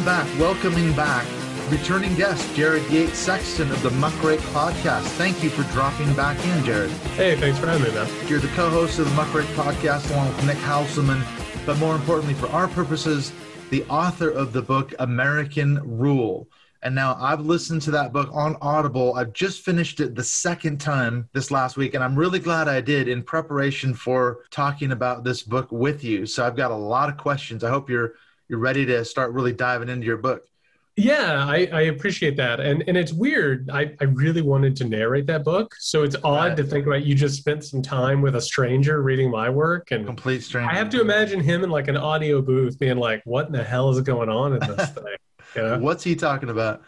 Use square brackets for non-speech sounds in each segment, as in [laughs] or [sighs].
I'm back, welcoming back returning guest, Jared Yates Sexton of the Muckrake Podcast. Thank you for dropping back in, Jared. Hey, thanks for having me, man. You're the co host of the Muckrake Podcast along with Nick Hauselman, but more importantly, for our purposes, the author of the book American Rule. And now I've listened to that book on Audible. I've just finished it the second time this last week, and I'm really glad I did in preparation for talking about this book with you. So I've got a lot of questions. I hope you're you're ready to start really diving into your book. Yeah, I, I appreciate that. And and it's weird. I, I really wanted to narrate that book. So it's odd right. to think about you just spent some time with a stranger reading my work and complete stranger. I have to imagine him in like an audio booth being like, What in the hell is going on in this thing? [laughs] You know? What's he talking about?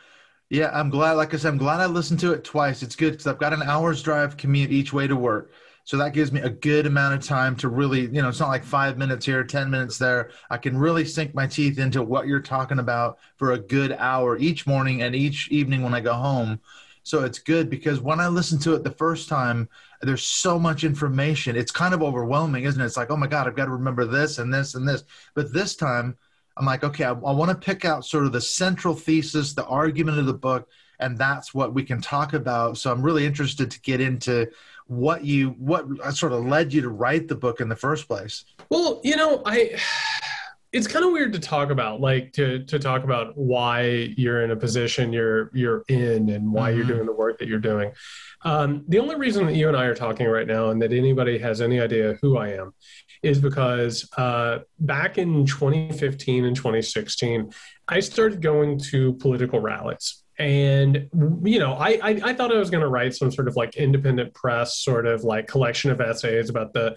Yeah, I'm glad, like I said, I'm glad I listened to it twice. It's good because I've got an hour's drive commute each way to work. So that gives me a good amount of time to really, you know, it's not like five minutes here, 10 minutes there. I can really sink my teeth into what you're talking about for a good hour each morning and each evening when I go home. So it's good because when I listen to it the first time, there's so much information. It's kind of overwhelming, isn't it? It's like, oh my God, I've got to remember this and this and this. But this time, I'm like, okay, I, I want to pick out sort of the central thesis, the argument of the book, and that's what we can talk about. So I'm really interested to get into what you what sort of led you to write the book in the first place? Well you know i it's kind of weird to talk about like to to talk about why you're in a position you're you're in and why mm-hmm. you're doing the work that you're doing. Um, the only reason that you and i are talking right now and that anybody has any idea who i am is because uh, back in 2015 and 2016 i started going to political rallies and you know I, I i, thought i was going to write some sort of like independent press sort of like collection of essays about the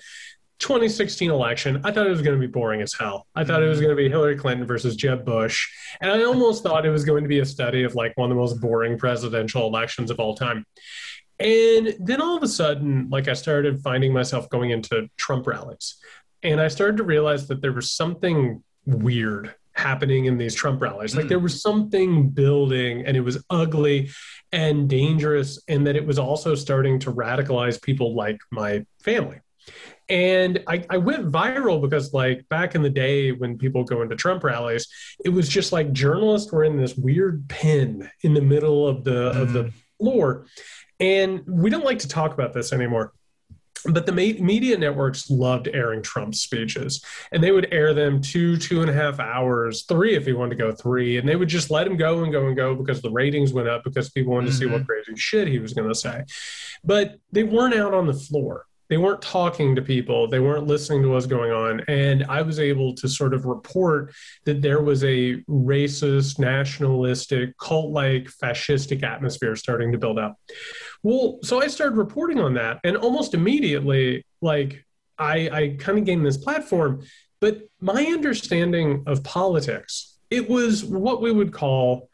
2016 election. I thought it was going to be boring as hell. I thought it was mm. going to be hillary clinton versus jeb bush. And i almost thought it was going to be a study of like one of the most boring presidential elections of all time. And then all of a sudden like i started finding myself going into trump rallies. And i started to realize that there was something weird happening in these Trump rallies. Like there hmm. was something building and it was ugly and dangerous, and that it was also starting to radicalize people like my family. And I, I, went viral because, like, back in the day when people go into Trump rallies, it was just like journalists were in this weird pen in the middle of the mm. of the hmm. floor. And we don't like to talk about this anymore but the media networks loved airing Trump's speeches, and they would air them two, two and a half hours, three if he wanted to go three, and they would just let him go and go and go because the ratings went up because people wanted mm-hmm. to see what mm-hmm. crazy shit he was going to say. But they weren't out on the floor. They weren't talking to people. They weren't listening to what's going on. And I was able to sort of report that there was a racist, nationalistic, cult like, fascistic atmosphere starting to build up. Well, so I started reporting on that, and almost immediately, like I, I kind of gained this platform. But my understanding of politics, it was what we would call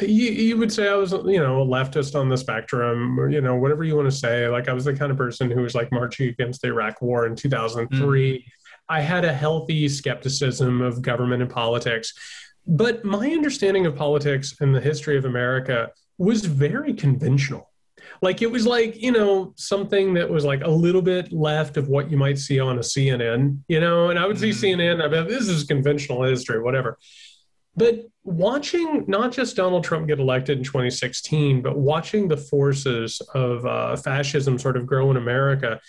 you, you would say I was, you know, a leftist on the spectrum, or, you know, whatever you want to say. Like I was the kind of person who was like marching against the Iraq War in 2003. Mm. I had a healthy skepticism of government and politics. But my understanding of politics and the history of America was very conventional. Like it was like, you know, something that was like a little bit left of what you might see on a CNN, you know, and I would see mm-hmm. CNN, I bet this is conventional history, whatever. But watching not just Donald Trump get elected in 2016, but watching the forces of uh, fascism sort of grow in America,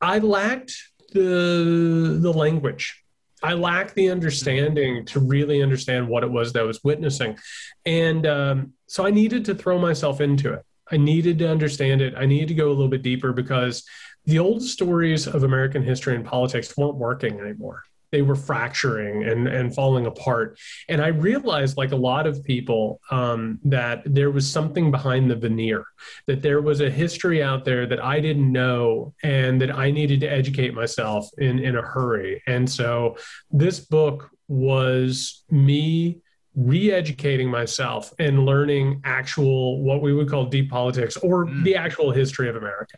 I lacked the the language. I lacked the understanding to really understand what it was that I was witnessing, and um, so I needed to throw myself into it. I needed to understand it. I needed to go a little bit deeper because the old stories of American history and politics weren't working anymore. They were fracturing and and falling apart. And I realized, like a lot of people, um, that there was something behind the veneer, that there was a history out there that I didn't know, and that I needed to educate myself in in a hurry. And so this book was me re-educating myself and learning actual what we would call deep politics or mm. the actual history of america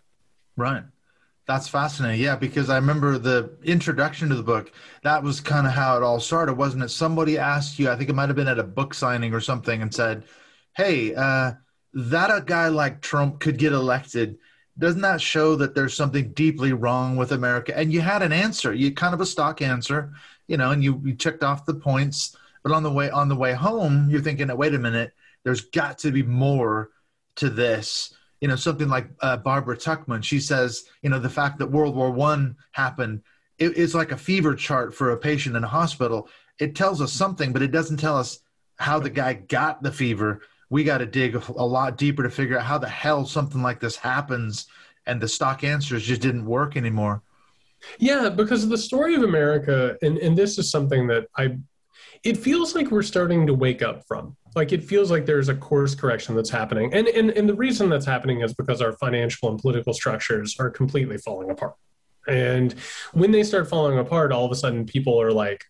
right that's fascinating. Yeah because i remember the introduction to the book that was kind of how it all started wasn't it? Somebody asked you i think it might have been at a book signing or something and said hey uh, that a guy like trump could get elected doesn't that show that there's something deeply wrong with america? And you had an answer you kind of a stock answer you know and you, you checked off the points but on the way on the way home, you're thinking, wait a minute, there's got to be more to this. You know, something like uh, Barbara Tuchman. She says, you know, the fact that World War One happened, it, it's like a fever chart for a patient in a hospital. It tells us something, but it doesn't tell us how the guy got the fever. We got to dig a, a lot deeper to figure out how the hell something like this happens. And the stock answers just didn't work anymore. Yeah, because the story of America, and, and this is something that I it feels like we're starting to wake up from. Like it feels like there's a course correction that's happening. And, and, and the reason that's happening is because our financial and political structures are completely falling apart. And when they start falling apart, all of a sudden people are like,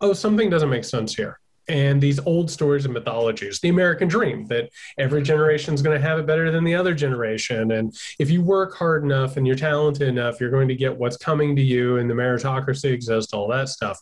oh, something doesn't make sense here. And these old stories and mythologies, the American dream that every generation is going to have it better than the other generation. And if you work hard enough and you're talented enough, you're going to get what's coming to you and the meritocracy exists, all that stuff.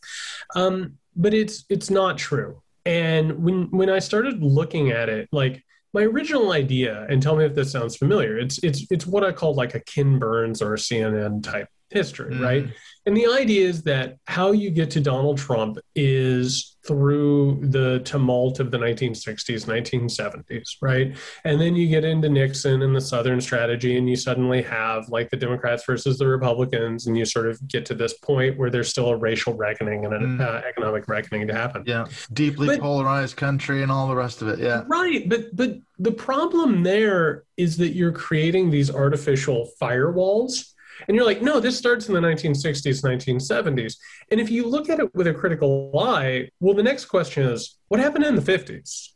Um, but it's it's not true. And when when I started looking at it, like my original idea, and tell me if this sounds familiar, it's it's it's what I call like a Ken Burns or a CNN type history, mm. right? And the idea is that how you get to Donald Trump is through the tumult of the 1960s, 1970s, right? And then you get into Nixon and the Southern strategy, and you suddenly have like the Democrats versus the Republicans, and you sort of get to this point where there's still a racial reckoning and an mm. uh, economic reckoning to happen. Yeah, deeply but, polarized country and all the rest of it. Yeah, right. But but the problem there is that you're creating these artificial firewalls and you're like, no, this starts in the 1960s, 1970s. And if you look at it with a critical eye, well, the next question is, what happened in the 50s?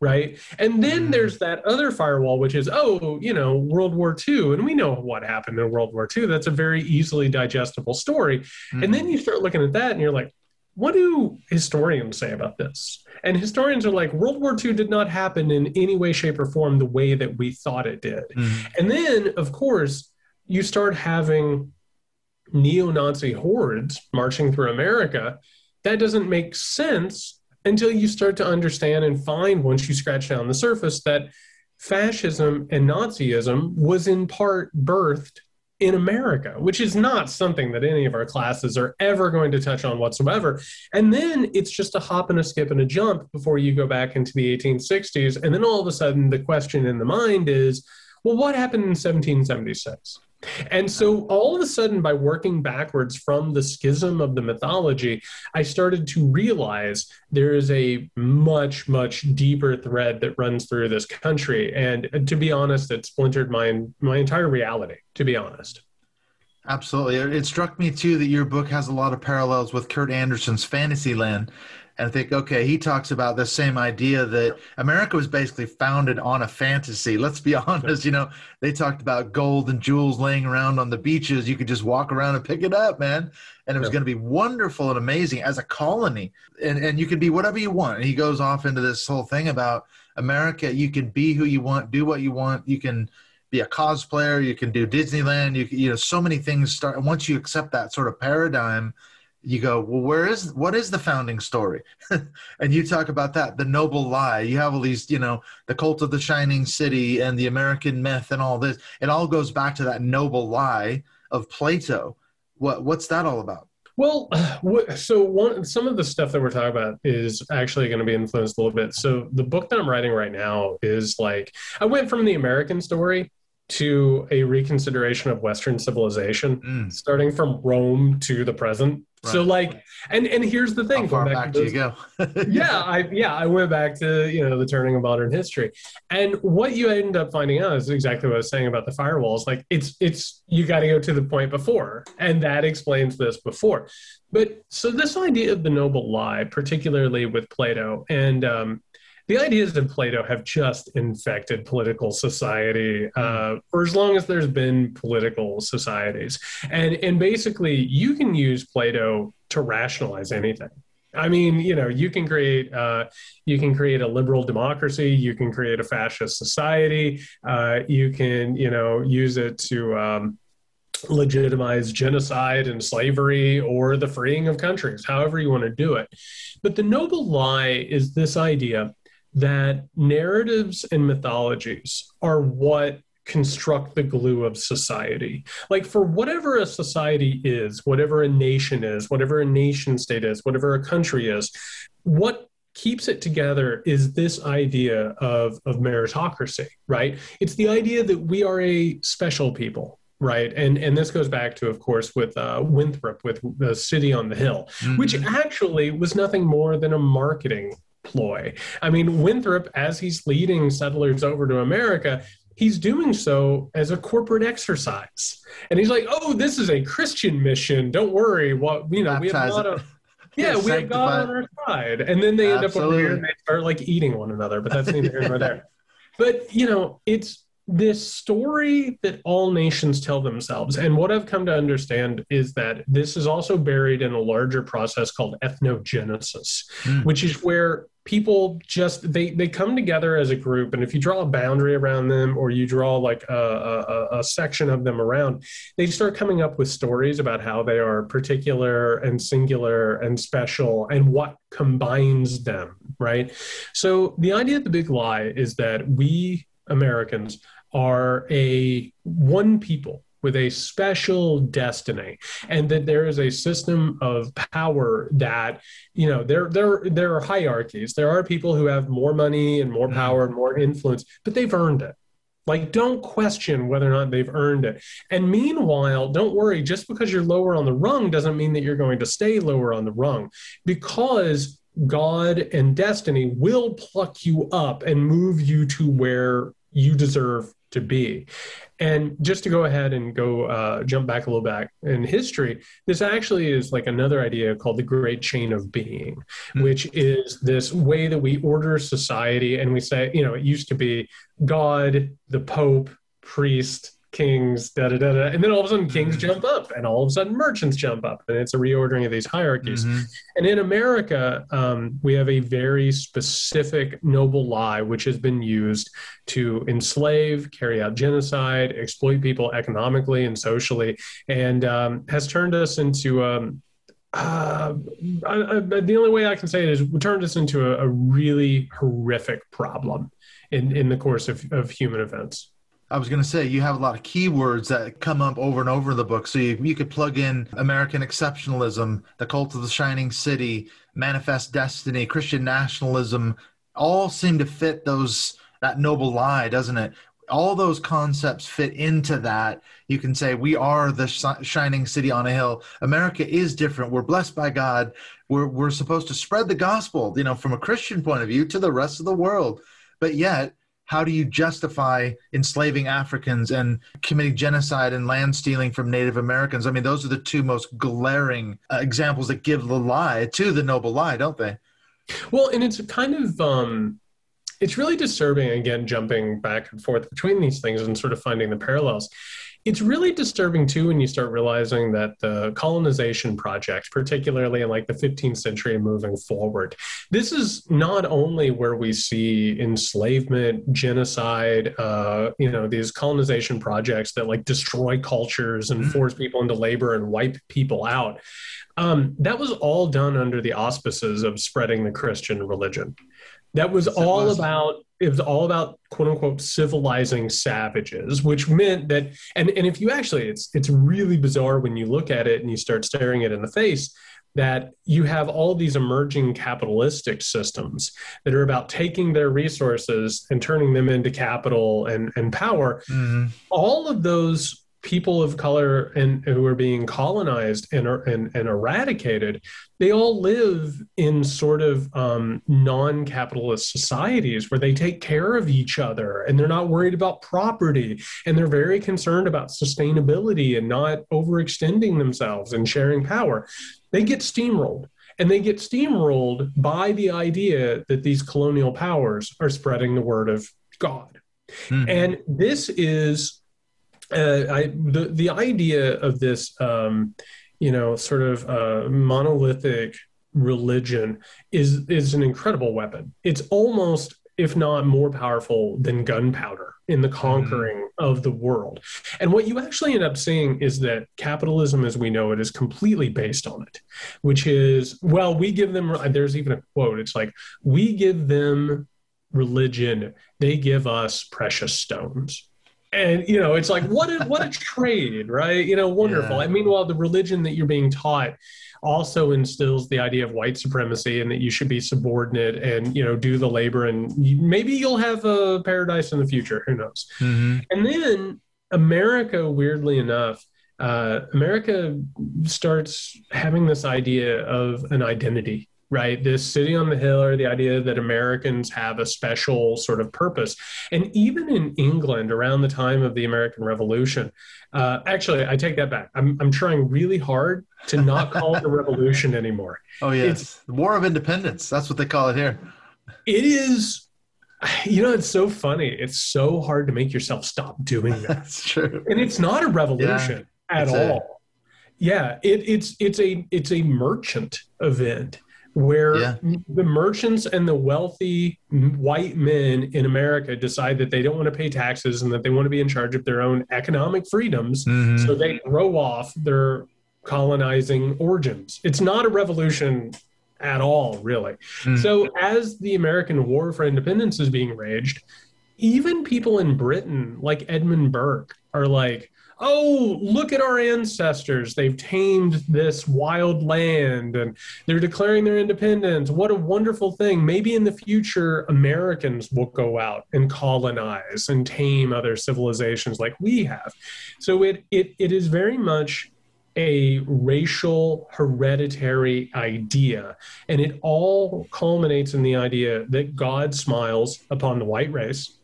Right. And then mm. there's that other firewall, which is, oh, you know, World War II. And we know what happened in World War II. That's a very easily digestible story. Mm. And then you start looking at that and you're like, what do historians say about this? And historians are like, World War II did not happen in any way, shape, or form the way that we thought it did. Mm. And then, of course, you start having neo Nazi hordes marching through America, that doesn't make sense until you start to understand and find, once you scratch down the surface, that fascism and Nazism was in part birthed in America, which is not something that any of our classes are ever going to touch on whatsoever. And then it's just a hop and a skip and a jump before you go back into the 1860s. And then all of a sudden, the question in the mind is well, what happened in 1776? And so all of a sudden, by working backwards from the schism of the mythology, I started to realize there is a much, much deeper thread that runs through this country. And to be honest, it splintered my, my entire reality, to be honest. Absolutely. It struck me too that your book has a lot of parallels with Kurt Andersen's Fantasyland and I think, okay, he talks about the same idea that America was basically founded on a fantasy. Let's be [laughs] honest, you know, they talked about gold and jewels laying around on the beaches. You could just walk around and pick it up, man. And it was yeah. going to be wonderful and amazing as a colony. And, and you could be whatever you want. And he goes off into this whole thing about America. You can be who you want, do what you want. You can be a cosplayer. You can do Disneyland. You, you know, so many things start. And once you accept that sort of paradigm, you go, well, where is what is the founding story? [laughs] and you talk about that, the noble lie. You have all these, you know, the cult of the shining city and the American myth and all this. It all goes back to that noble lie of Plato. What what's that all about? Well, [sighs] so one some of the stuff that we're talking about is actually going to be influenced a little bit. So the book that I'm writing right now is like I went from the American story to a reconsideration of Western civilization, mm. starting from Rome to the present So like, and and here's the thing. How far back, do you go? [laughs] yeah, I yeah, I went back to you know the turning of modern history, and what you end up finding out is exactly what I was saying about the firewalls. Like it's it's you got to go to the point before, and that explains this before. But so this idea of the noble lie, particularly with Plato, and um, the ideas of Plato have just infected political society uh, for as long as there's been political societies. And, and basically, you can use Plato to rationalize anything. I mean, you know, you can create uh, you can create a liberal democracy, you can create a fascist society, uh, you can you know use it to um, legitimize genocide and slavery or the freeing of countries, however you want to do it. But the noble lie is this idea that narratives and mythologies are what construct the glue of society. Like for whatever a society is, whatever a nation is, whatever a nation state is, whatever a country is, what keeps it together is this idea of, of meritocracy, right? It's the idea that we are a special people. Right, and and this goes back to, of course, with uh, Winthrop, with the City on the Hill, mm-hmm. which actually was nothing more than a marketing ploy. I mean, Winthrop, as he's leading settlers over to America, he's doing so as a corporate exercise. And he's like, oh, this is a Christian mission. Don't worry. What, you know, we have a lot of. Yeah, we have God on our side. And then they end Absolutely. up over here and they start like eating one another, but that's neither here nor there. [laughs] But, you know, it's this story that all nations tell themselves. And what I've come to understand is that this is also buried in a larger process called ethnogenesis, mm. which is where people just they they come together as a group and if you draw a boundary around them or you draw like a, a, a, section of them around they start coming up with stories about how they are particular and singular and special and what combines them right? So the idea of the big lie is that we americans are a one people with a special destiny. And that there is a system of power that you know there there there are hierarchies. There are people who have more money and more mm-hmm. power and more influence but they've earned it. Like don't question whether or not they've earned it. And meanwhile don't worry just because you're lower on the rung doesn't mean that you're going to stay lower on the rung because God and destiny will pluck you up and move you to where you deserve to be. And just to go ahead and go uh, jump back a little back in history, this actually is like another idea called the Great Chain of Being, mm-hmm. which is this way that we order society. And we say, you know, it used to be God, the Pope, priest, kings, da da da da. And then all of a sudden, kings mm-hmm. jump up, and all of a sudden, merchants jump up, and it's a reordering of these hierarchies. Mm-hmm. And in America, um, we have a very specific noble lie which has been used to enslave, carry out genocide, exploit people economically and socially, and um, has turned us into. Um, uh, I, I, the only way I can say it is turned us into a, a really horrific problem in, in the course of, of human events. I was going to say you have a lot of keywords that come up over and over in the book. So you, you could plug in American exceptionalism, the cult of the shining city, manifest destiny, Christian nationalism, all seem to fit those that noble lie, doesn't it? All those concepts fit into that. You can say we are the shining city on a hill. America is different. We're blessed by God. We're we're supposed to spread the gospel, you know, from a Christian point of view to the rest of the world. But yet how do you justify enslaving Africans and committing genocide and land stealing from Native Americans? I mean, those are the two most glaring uh, examples that give the lie to the noble lie, don't they? Well, and it's kind of um, it's really disturbing. Again, jumping back and forth between these things and sort of finding the parallels it's really disturbing too when you start realizing that the colonization project, particularly in like the 15th century and moving forward, this is not only where we see enslavement, genocide, uh, you know, these colonization projects that like destroy cultures and mm-hmm. force people into labor and wipe people out. Um, that was all done under the auspices of spreading the Christian religion. That was yes, all was. about it was all about quote unquote civilizing savages, which meant that and, and if you actually it's it's really bizarre when you look at it and you start staring it in the face that you have all these emerging capitalistic systems that are about taking their resources and turning them into capital and, and power. Mm-hmm. All of those people of color and who are being colonized and, and, and eradicated, they all live in sort of um, non capitalist societies where they take care of each other and they're not worried about property and they're very concerned about sustainability and not overextending themselves and sharing power. They get steamrolled. And they get steamrolled by the idea that these colonial powers are spreading the word of God. Mm-hmm. And this is uh, I, the the idea of this, um, you know, sort of uh, monolithic religion is is an incredible weapon. It's almost, if not more powerful than gunpowder in the conquering mm-hmm. of the world. And what you actually end up seeing is that capitalism, as we know it, is completely based on it, which is well, we give them. There's even a quote. It's like we give them religion, they give us precious stones and you know it's like what a what a [laughs] trade right? You know wonderful. Yeah. and meanwhile the religion that you're being taught also instills the idea of white supremacy and that you should be subordinate and you know do the labor and maybe you'll have a paradise in the future. Who knows? Mm-hmm. and then america weirdly enough uh, america starts having this idea of an identity right? This city on the hill, or the idea that Americans have a special sort of purpose. And even in England, around the time of the American Revolution, uh, actually, I take that back. I'm, I'm trying really hard to not call it a [laughs] revolution anymore. Oh, yes. It's, the War of Independence. That's what they call it here. It is. You know, it's so funny. It's so hard to make yourself stop doing that. [laughs] That's true. And it's not a revolution yeah, at all. It. Yeah, it, it's it's a it's a merchant event where yeah. the merchants and the wealthy white men in America decide that they don't want to pay taxes and that they want to be in charge of their own economic freedoms. Mm-hmm. So they throw off their colonizing origins. It's not a revolution at all, really. Mm-hmm. So as the American War for Independence is being raged, even people in Britain, like Edmund Burke, are like, oh, look at our ancestors. They've tamed this wild land and they're declaring their independence. What a wonderful thing. Maybe in the future, Americans will go out and colonize and tame other civilizations like we have. So it, it, it is very much a racial hereditary idea. And it all culminates in the idea that God smiles upon the white race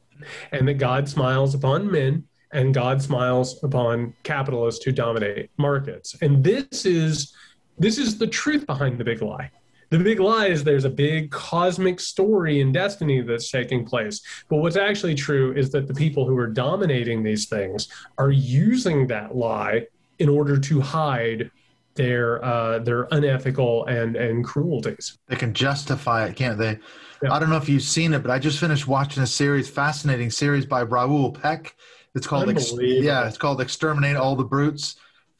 and that God smiles upon men and God smiles upon capitalists who dominate markets. And this is this is the truth behind the big lie. The big lie is there's a big cosmic story and destiny that's taking place. But what's actually true is that the people who are dominating these things are using that lie in order to hide their uh, their unethical and and cruelties. They can justify it, can't they? Yeah. I don't know if you've seen it, but I just finished watching a series, fascinating series by Raoul Peck it's called ex- yeah, it's called Exterminate All the Brutes.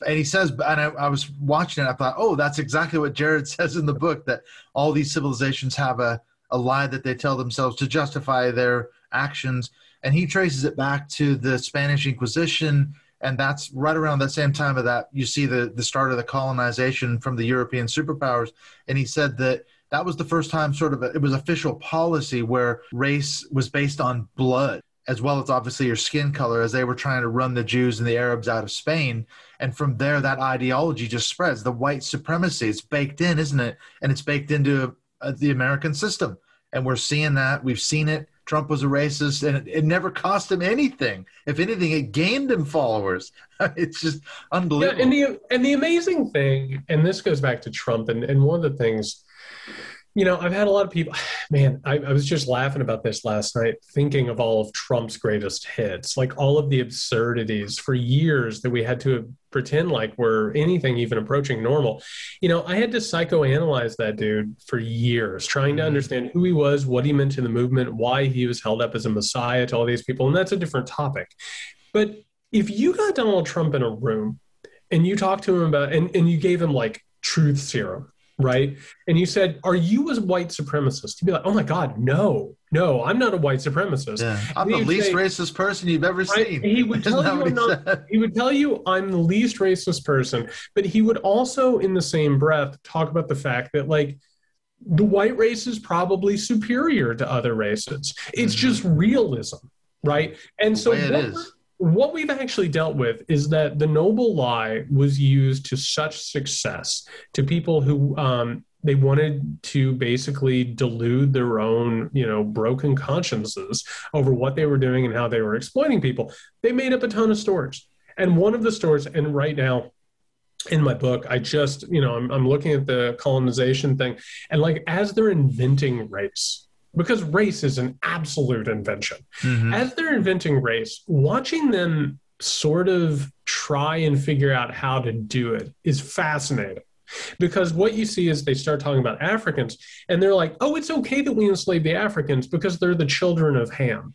And he says, and I, I, was watching it, I thought, oh, that's exactly what Jared [laughs] says in the book that all these civilizations have a, a lie that they tell themselves to justify their actions. And he traces it back to the Spanish Inquisition. And that's right around that same time of that, you see the, the start of the colonization from the European superpowers. And he said that that was the first time sort of a, it was official policy where race was based on blood as well as obviously your skin color, as they were trying to run the Jews and the Arabs out of Spain. And from there, that ideology just spreads. The white supremacy, it's baked in, isn't it? And it's baked into uh, the American system. And we're seeing that. We've seen it. Trump was a racist, and it, it never cost him anything. If anything, it gained him followers. [laughs] it's just unbelievable. Yeah, and the and the amazing thing, and this goes back to Trump, and, and one of the things you know, I've had a lot of people, [sighs] man, I, I, was just laughing about this last night, thinking of all of Trump's greatest hits, like all of the absurdities for years that we had to pretend like were anything even approaching normal. You know, I had to psychoanalyze that dude for years, trying to mm-hmm. understand who he was, what he meant to the movement, why he was held up as a messiah to all these people. And that's a different topic. But if you got Donald Trump in a room and you talked to him about, and, and you gave him like truth serum, right? And you said, "Are you a white supremacist?" You'd be like, "Oh my God, no, no, I'm not a white supremacist. Yeah. I'm the least say, racist person you've ever seen." he would [laughs] tell you, he, not, he would tell you, "I'm the least racist person," but he would also, in the same breath, talk about the fact that like the white race is probably superior to other races. It's mm-hmm. just realism, right? And so what we're, what we've actually dealt with is that the noble lie was used to such success to people who um, they wanted to basically delude their own you know broken consciences over what they were doing and how they were exploiting people. They made up a ton of stories and one of the stories and right now in my book i just you know I'm, I'm looking at the colonization thing. And like as they're inventing race because race is an absolute invention. Mm-hmm. As they're inventing race, watching them sort of try and figure out how to do it is fascinating. Because what you see is they start talking about Africans and they're like, oh, it's okay that we enslave the Africans because they're the children of Ham.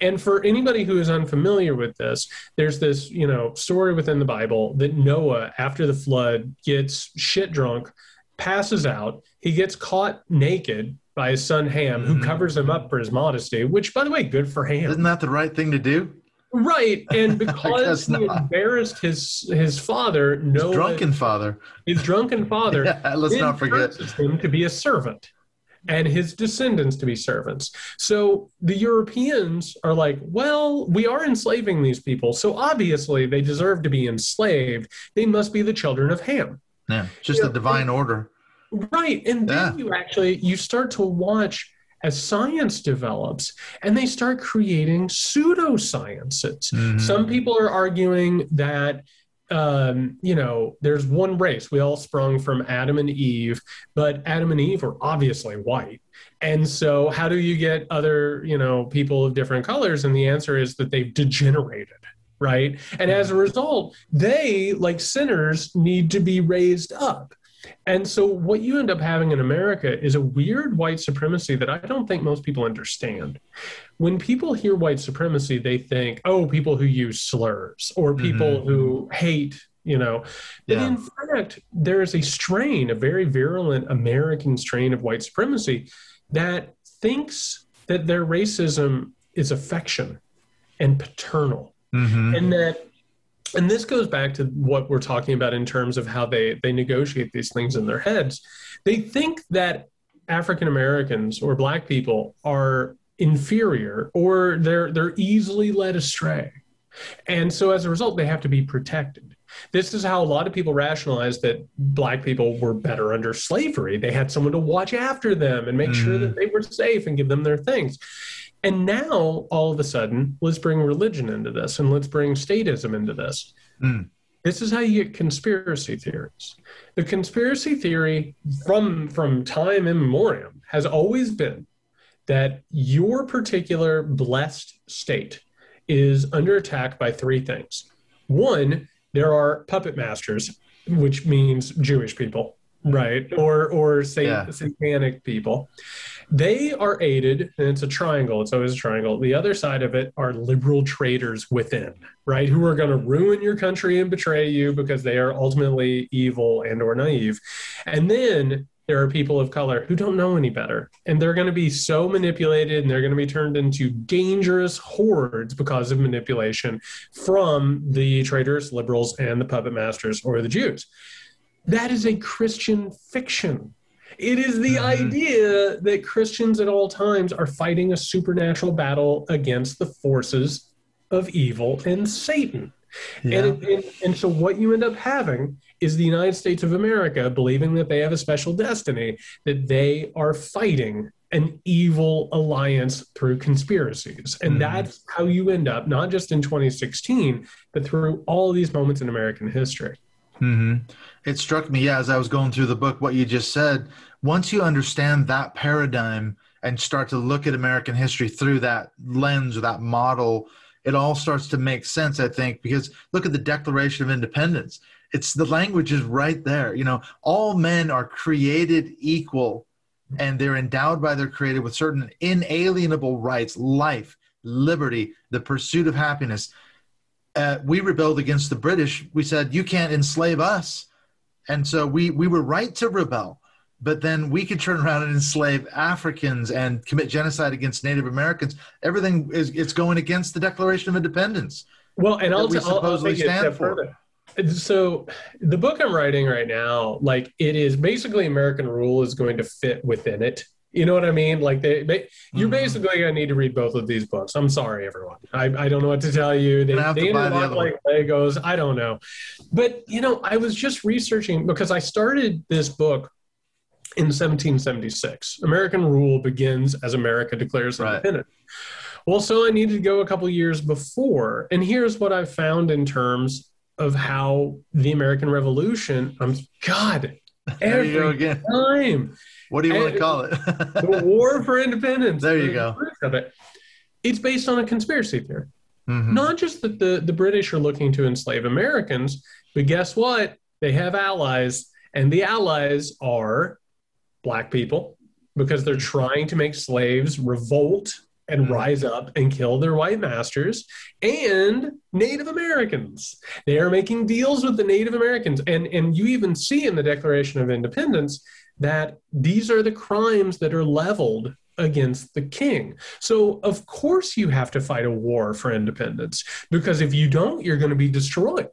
And for anybody who is unfamiliar with this, there's this, you know, story within the Bible that Noah, after the flood, gets shit drunk, passes out, he gets caught naked by his son Ham, who mm-hmm. covers him up for his modesty, which, by the way, good for Ham. Isn't that the right thing to do? Right, and [laughs] because he not. embarrassed his his father, no his drunken father, his drunken father, [laughs] yeah, let's not forget him to be a servant, and his descendants to be servants. So the Europeans are like, well, we are enslaving these people, so obviously they deserve to be enslaved. They must be the children of Ham. Yeah, just you the know, divine order. Right. And then yeah. you actually you start to watch as science develops and they start creating pseudosciences. Mm-hmm. Some people are arguing that um, you know, there's one race. We all sprung from Adam and Eve, but Adam and Eve were obviously white. And so, how do you get other, you know, people of different colors? And the answer is that they've degenerated, right? And as a result, they, like sinners, need to be raised up. And so, what you end up having in America is a weird white supremacy that I don't think most people understand. When people hear white supremacy, they think, oh, people who use slurs or people mm-hmm. who hate, you know. But yeah. in fact, there is a strain, a very virulent American strain of white supremacy that thinks that their racism is affection and paternal. Mm-hmm. And that and this goes back to what we're talking about in terms of how they they negotiate these things in their heads. They think that african americans or black people are inferior or they're they're easily led astray. And so as a result they have to be protected. This is how a lot of people rationalize that black people were better under slavery. They had someone to watch after them and make mm. sure that they were safe and give them their things and now, all of a sudden, let's bring religion into this and let's bring statism into this. Mm. This is how you get conspiracy theories. The conspiracy theory from, from time immemorial has always been that your particular blessed state is under attack by three things. One, there are puppet masters, which means Jewish people, right? Or or say yeah. satanic people. They are aided, and it's a triangle. It's always a triangle. The other side of it are liberal traitors within, right? Who are going to ruin your country and betray you because they are ultimately evil and or naive. And then there are people of color who don't know any better and they're going to be so manipulated and they're going to be turned into dangerous hordes because of manipulation from the traitors liberals and the puppet masters or the jews that is a christian fiction it is the mm-hmm. idea that Christians at all times are fighting a supernatural battle against the forces of evil and Satan. Yeah. And, and, and so, what you end up having is the United States of America believing that they have a special destiny, that they are fighting an evil alliance through conspiracies. And mm that's how you end up, not just in 2016, but through all these moments in American history. Mm-hmm. It struck me, yeah, as I was going through the book, what you just said. Once you understand that paradigm and start to look at American history through that lens or that model, it all starts to make sense, I think, because look at the Declaration of Independence. It's the language is right there. You know, all men are created equal and they're endowed by their creator with certain inalienable rights life, liberty, the pursuit of happiness uh, we rebelled against the British. We said, you can't enslave us. And so we, we were right to rebel. But then we could turn around and enslave Africans and commit genocide against Native Americans. Everything is it's going against the Declaration of Independence. Well, and also, we supposedly I'll, I'll stand for. So the book I'm writing right now, like it is basically American rule is going to fit within it You know what I mean? Like they, they you're Mhm. basically gonna need to read both of these books. I'm sorry, everyone. I, I don't know what to tell you. They, they buy the like Legos. I don't know. But you know, I was just researching because I started this book in 1776. American rule begins as America declares Right. independence. Well, so I needed to go a couple years before, and here's what I found in terms of how the American Revolution. I'm God. [laughs] There you go Every again. time What do you want to call it? [laughs] the war for independence. There you go. Of it. It's based on a conspiracy theory. Mhm. Not just that the, the British are looking to enslave Americans, but guess what? They have allies, and the allies are black people because they're trying to make slaves revolt and Mhm. rise up and kill their white masters and Native Americans. They are making deals with the Native Americans. And, and you even see in the Declaration of Independence that these are the crimes that are leveled against the king. So, of course, you have to fight a war for independence because if you don't, you're going to be destroyed.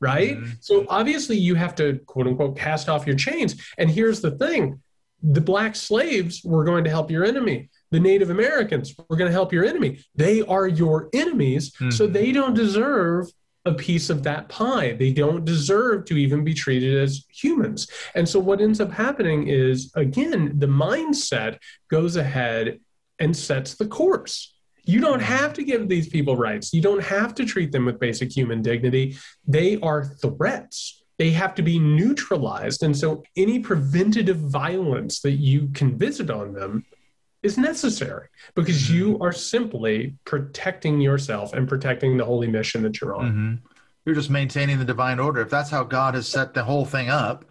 Right. Mhm. So, obviously, you have to quote unquote cast off your chains. And here's the thing the black slaves were going to help your enemy. The Native Americans were going to help your enemy. They are your enemies. So, Mhm. they don't deserve a piece of that pie. They don't deserve to even be treated as humans. And so what ends up happening is again, the mindset goes ahead and sets the course. You don't have to give these people rights. You don't have to treat them with basic human dignity. They are threats. They have to be neutralized. And so any preventative violence that you can visit on them is necessary because you are simply protecting yourself and protecting the holy mission that you're on. Mhm. You're just maintaining the divine order. If that's how God has set the whole thing up,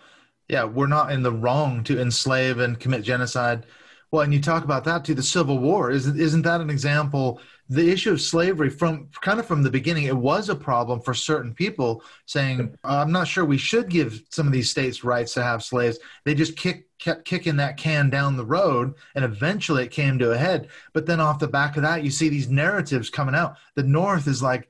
yeah, we're not in the wrong to enslave and commit genocide. Well, and you talk about that too. The Civil War isn't isn't that an example? The issue of slavery from kind of from the beginning, it was a problem for certain people saying, "I'm not sure we should give some of these states rights to have slaves." They just kick, kept kicking that can down the road, and eventually it came to a head. But then off the back of that, you see these narratives coming out. The North is like,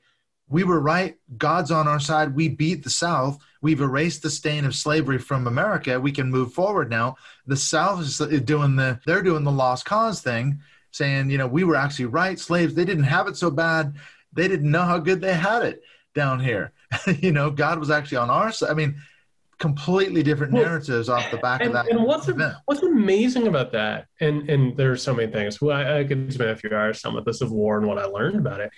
we were right. God's on our side. We beat the South. We've erased the stain of slavery from America. We can move forward now. The South is doing the they're doing the lost cause thing, saying, you know, we were actually right. Slaves, they didn't have it so bad. They didn't know how good they had it down here. [laughs] you know, God was actually on our side. I mean, completely different Well, narratives off the back of that and what's event. what's amazing about that, and and there are so many things. Well, I, I could spend a few hours talking about the Civil War and what I learned about it.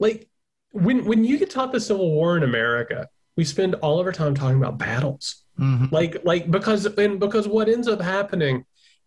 Like when when you get taught the Civil War in America, we spend all of our time talking about battles. Mhm. like like because and because what ends up happening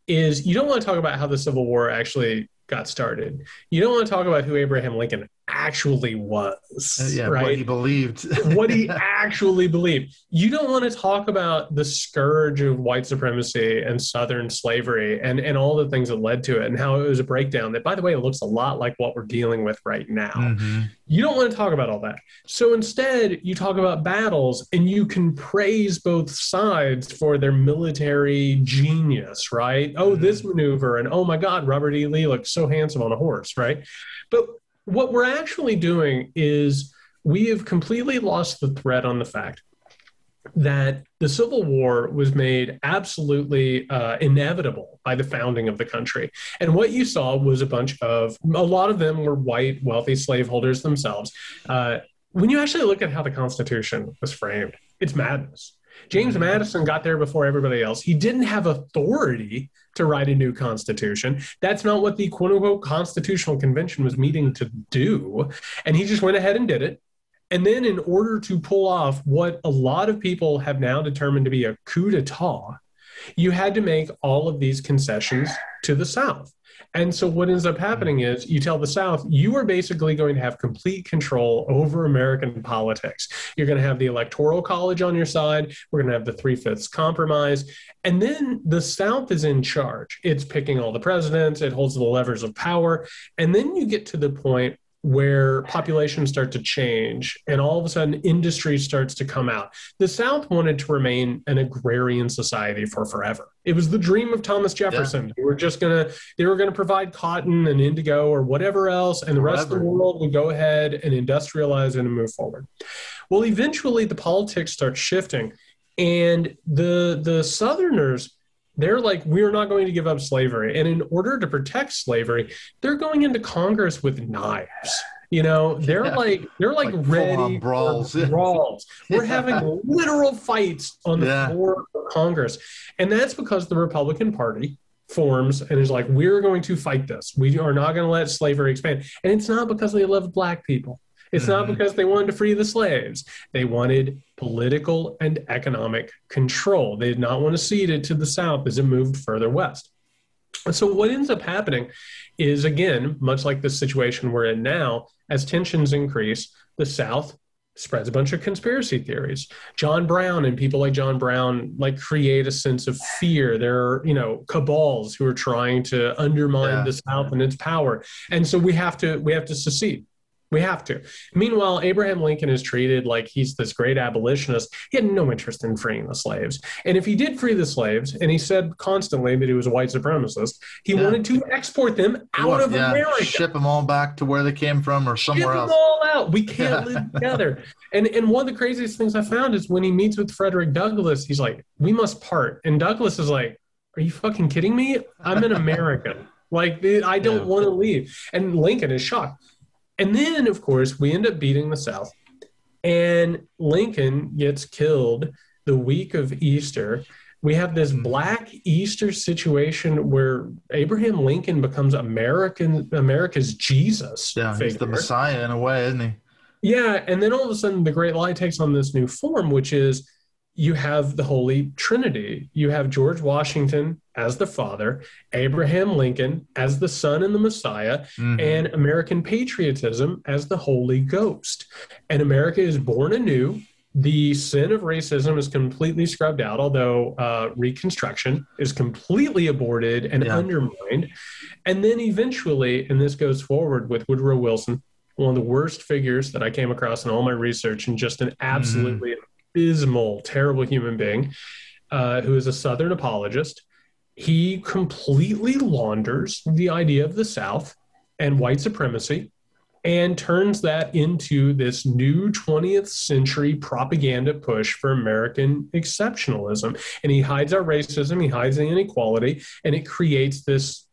is you don't want to talk about how the civil war actually got started. You don't want to talk about who abraham lincoln actually was Uh, yeah, what he believed. [laughs] what he [laughs] actually believed. You don't want to talk about the scourge of white supremacy and Southern slavery and, and all the things that led to it and how it was a breakdown that, by the way, it looks a lot like what we're dealing with right now. Mhm. You don't want to talk about all that. So instead, you talk about battles and you can praise both sides for their military genius, right? Oh, this maneuver, and oh my God, Robert E. Lee looks so handsome on a horse, right? But what we're actually doing is we have completely lost the thread on the fact that the Civil War was made absolutely uh, inevitable by the founding of the country. And what you saw was a bunch of, a lot of them were white, wealthy slaveholders themselves. Uh, when you actually look at how the Constitution was framed, it's madness. James Mhm. Madison got there before everybody else. He didn't have authority to write a new constitution. That's not what the quote unquote Constitutional Convention was meeting to do. And he just went ahead and did it. And then, in order to pull off what a lot of people have now determined to be a coup d'etat, you had to make all of these concessions to the South. And so, what ends up happening is you tell the South, you are basically going to have complete control over American politics. You're going to have the Electoral College on your side. We're going to have the three fifths compromise. And then the South is in charge. It's picking all the presidents, it holds the levers of power. And then you get to the point where populations start to change and all of a sudden industry starts to come out. The South wanted to remain an agrarian society for forever. It was the dream of Thomas Jefferson. They were just gonna they were gonna provide cotton and indigo or whatever else, and the rest of the world would go ahead and industrialize and move forward. Well, eventually the politics start shifting, and the the Southerners they're like, we're not going to give up slavery. And in order to protect slavery, they're going into Congress with knives. You know, [laughs] they're Yeah. like they're like, Like ready brawls. for brawls. [laughs] We're having literal fights on the Yeah. floor of Congress, and that's because the Republican Party forms and is like, we're going to fight this. We are not going to let slavery expand, and it's not because they love black people. It's not Mhm. because they wanted to free the slaves. They wanted political and economic control. They did not want to cede it to the South as it moved further west. So what ends up happening is again, much like the situation we're in now, as tensions increase, the South spreads a bunch of conspiracy theories. John Brown and people like John Brown like create a sense of fear. There are, you know, cabals who are trying to undermine Yeah. the South and its power. And so we have to we have to secede. We have to. Meanwhile, Abraham Lincoln is treated like he's this great abolitionist. He had no interest in freeing the slaves. And if he did free the slaves, and he said constantly that he was a white supremacist, he Yeah. wanted to export them out of yeah, America. ship them all back to where they came from or Ship somewhere them else. all out. We can't Yeah. live [laughs] together. And and one of the craziest things I found is when he meets with Frederick Douglass, he's like, "We must part." And Douglass is like, "Are you fucking kidding me? I'm an American. [laughs] like I don't want to leave." And Lincoln is shocked. And then, of course, we end up beating the South, and Lincoln gets killed the week of Easter. We have this Mhm. Black Easter situation where Abraham Lincoln becomes American America's Jesus. Yeah, he's the. Messiah in a way, isn't he? Yeah, and then all of a sudden the Great Lie takes on this new form, which is you have the Holy Trinity. You have George Washington as the Father, Abraham Lincoln as the Son and the Messiah, Mhm. and American patriotism as the Holy Ghost. And America is born anew. The sin of racism is completely scrubbed out, although uh, Reconstruction is completely aborted and Yeah. undermined. And then eventually, and this goes forward with Woodrow Wilson, one of the worst figures that I came across in all my research, and just an absolutely abysmal, terrible human being uh, who is a Southern apologist. He completely launders the idea of the South and white supremacy and turns that into this new 20th century propaganda push for American exceptionalism. And he hides our racism, he hides the inequality, and it creates this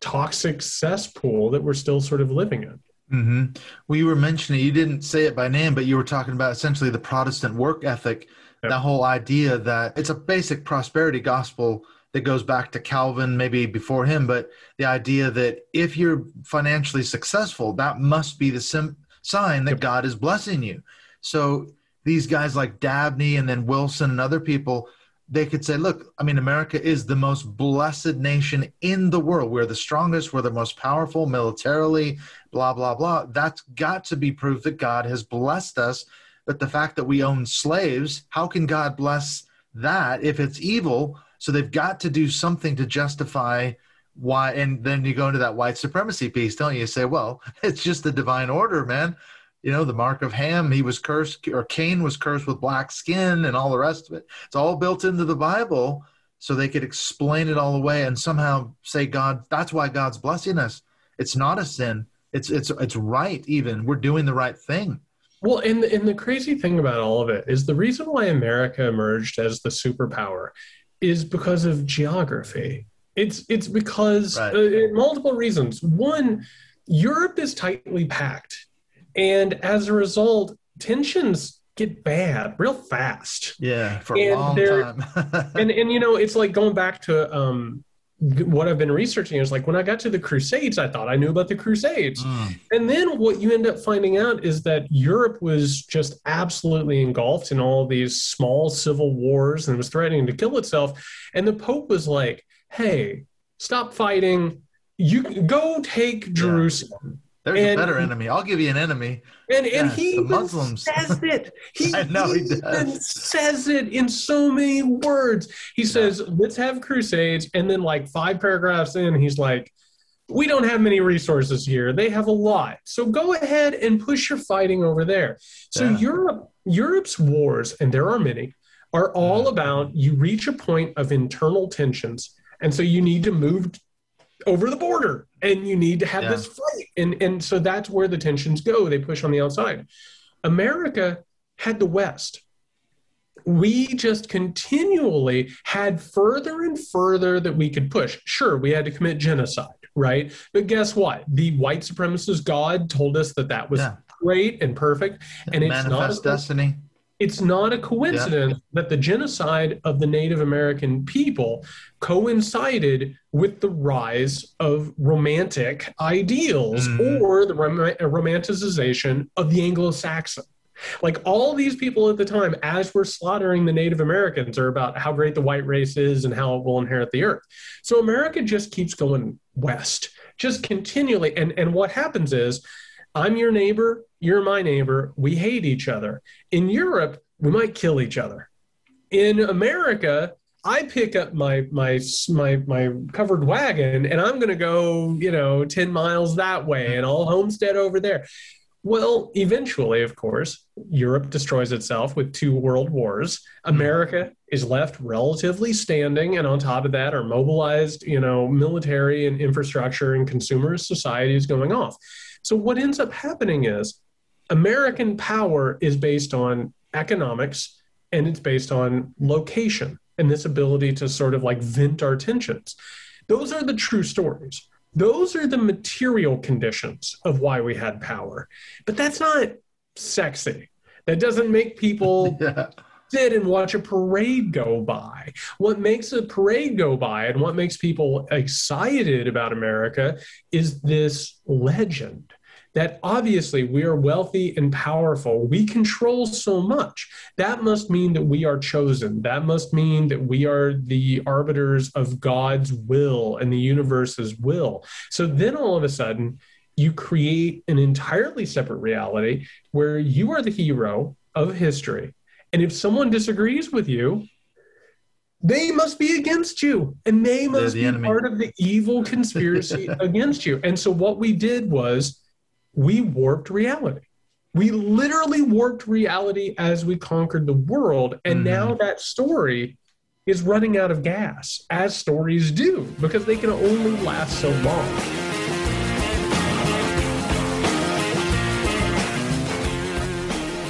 toxic cesspool that we're still sort of living in. hmm Well, you were mentioning, you didn't say it by name, but you were talking about essentially the Protestant work ethic, Yep. that whole idea that it's a basic prosperity gospel that goes back to Calvin, maybe before him, but the idea that if you're financially successful, that must be the sim- sign that. God is blessing you. So these guys like Dabney and then Wilson and other people, they could say, look, I mean, America is the most blessed nation in the world. We're the strongest, we're the most powerful militarily, blah, blah, blah. That's got to be proof that God has blessed us. But the fact that we own slaves, how can God bless that if it's evil? So they've got to do something to justify why. And then you go into that white supremacy piece, don't you? You say, well, [laughs] it's just the divine order, man. You know, the mark of Ham, he was cursed, or Cain was cursed with black skin and all the rest of it. It's all built into the Bible so they could explain it all away and somehow say, God, that's why God's blessing us. It's not a sin. It's it's it's right even. We're doing the right thing. Well, and and the crazy thing about all of it is the reason why America emerged as the superpower is because of geography. It's it's because Right. uh, multiple reasons. One, Europe is tightly packed, and as a result, tensions get bad real fast. Yeah, for a long time. [laughs] and and you know it's like going back to um what I've been researching is like when I got to the Crusades, I thought I knew about the Crusades. Mm, And then what you end up finding out is that Europe was just absolutely engulfed in all these small civil wars and was threatening to kill itself. And the Pope was like, hey, stop fighting. You go take Jerusalem. There's And- a better enemy. I'll give you an enemy. And, and he Muslims. says it. He, [laughs] I know he does. says it in so many words. He says, let's have crusades. And then, like five paragraphs in, he's like, we don't have many resources here. They have a lot. So go ahead and push your fighting over there. So Yeah. Europe, Europe's wars, and there are many, are all Mhm. about you reach a point of internal tensions. And so you need to move over the border and you need to have Yeah. this fight. And and so that's where the tensions go. They push on the outside. America had the West. we just continually had further and further that we could push. Sure, we had to commit genocide, right? But guess what? The white supremacist God told us that that was yeah. great and perfect, and it's manifest not destiny. It's not a coincidence yeah. that the genocide of the Native American people coincided with the rise of romantic ideals mm. or the rom- romanticization of the Anglo-Saxon. Like all these people at the time, as we're slaughtering the Native Americans, are about how great the white race is and how it will inherit the earth. So America just keeps going west, just continually. And, and what happens is, I'm your neighbor, you're my neighbor, we hate each other. In Europe, we might kill each other. In America, I pick up my my my my covered wagon and I'm going to go, you know, 10 miles that way and I'll homestead over there. Well, eventually, of course, Europe destroys itself with two world wars. America is left relatively standing, and on top of that, our mobilized, you know, military and infrastructure and consumer society is going off. So what ends up happening is American power is based on economics and it's based on location and this ability to sort of like vent our tensions. Those are the true stories. Those are the material conditions of why we had power. But that's not sexy. That doesn't make people [laughs] yeah. sit and watch a parade go by. What makes a parade go by and what makes people excited about America is this legend that obviously we are wealthy and powerful. We control so much. That must mean that we are chosen. That must mean that we are the arbiters of God's will and the universe's will. So then all of a sudden, you create an entirely separate reality where you are the hero of history. And if someone disagrees with you, they must be against you and they must the be enemy. part of the evil conspiracy [laughs] against you. And so what we did was we warped reality. We literally warped reality as we conquered the world. And mm-hmm. now that story is running out of gas, as stories do, because they can only last so long.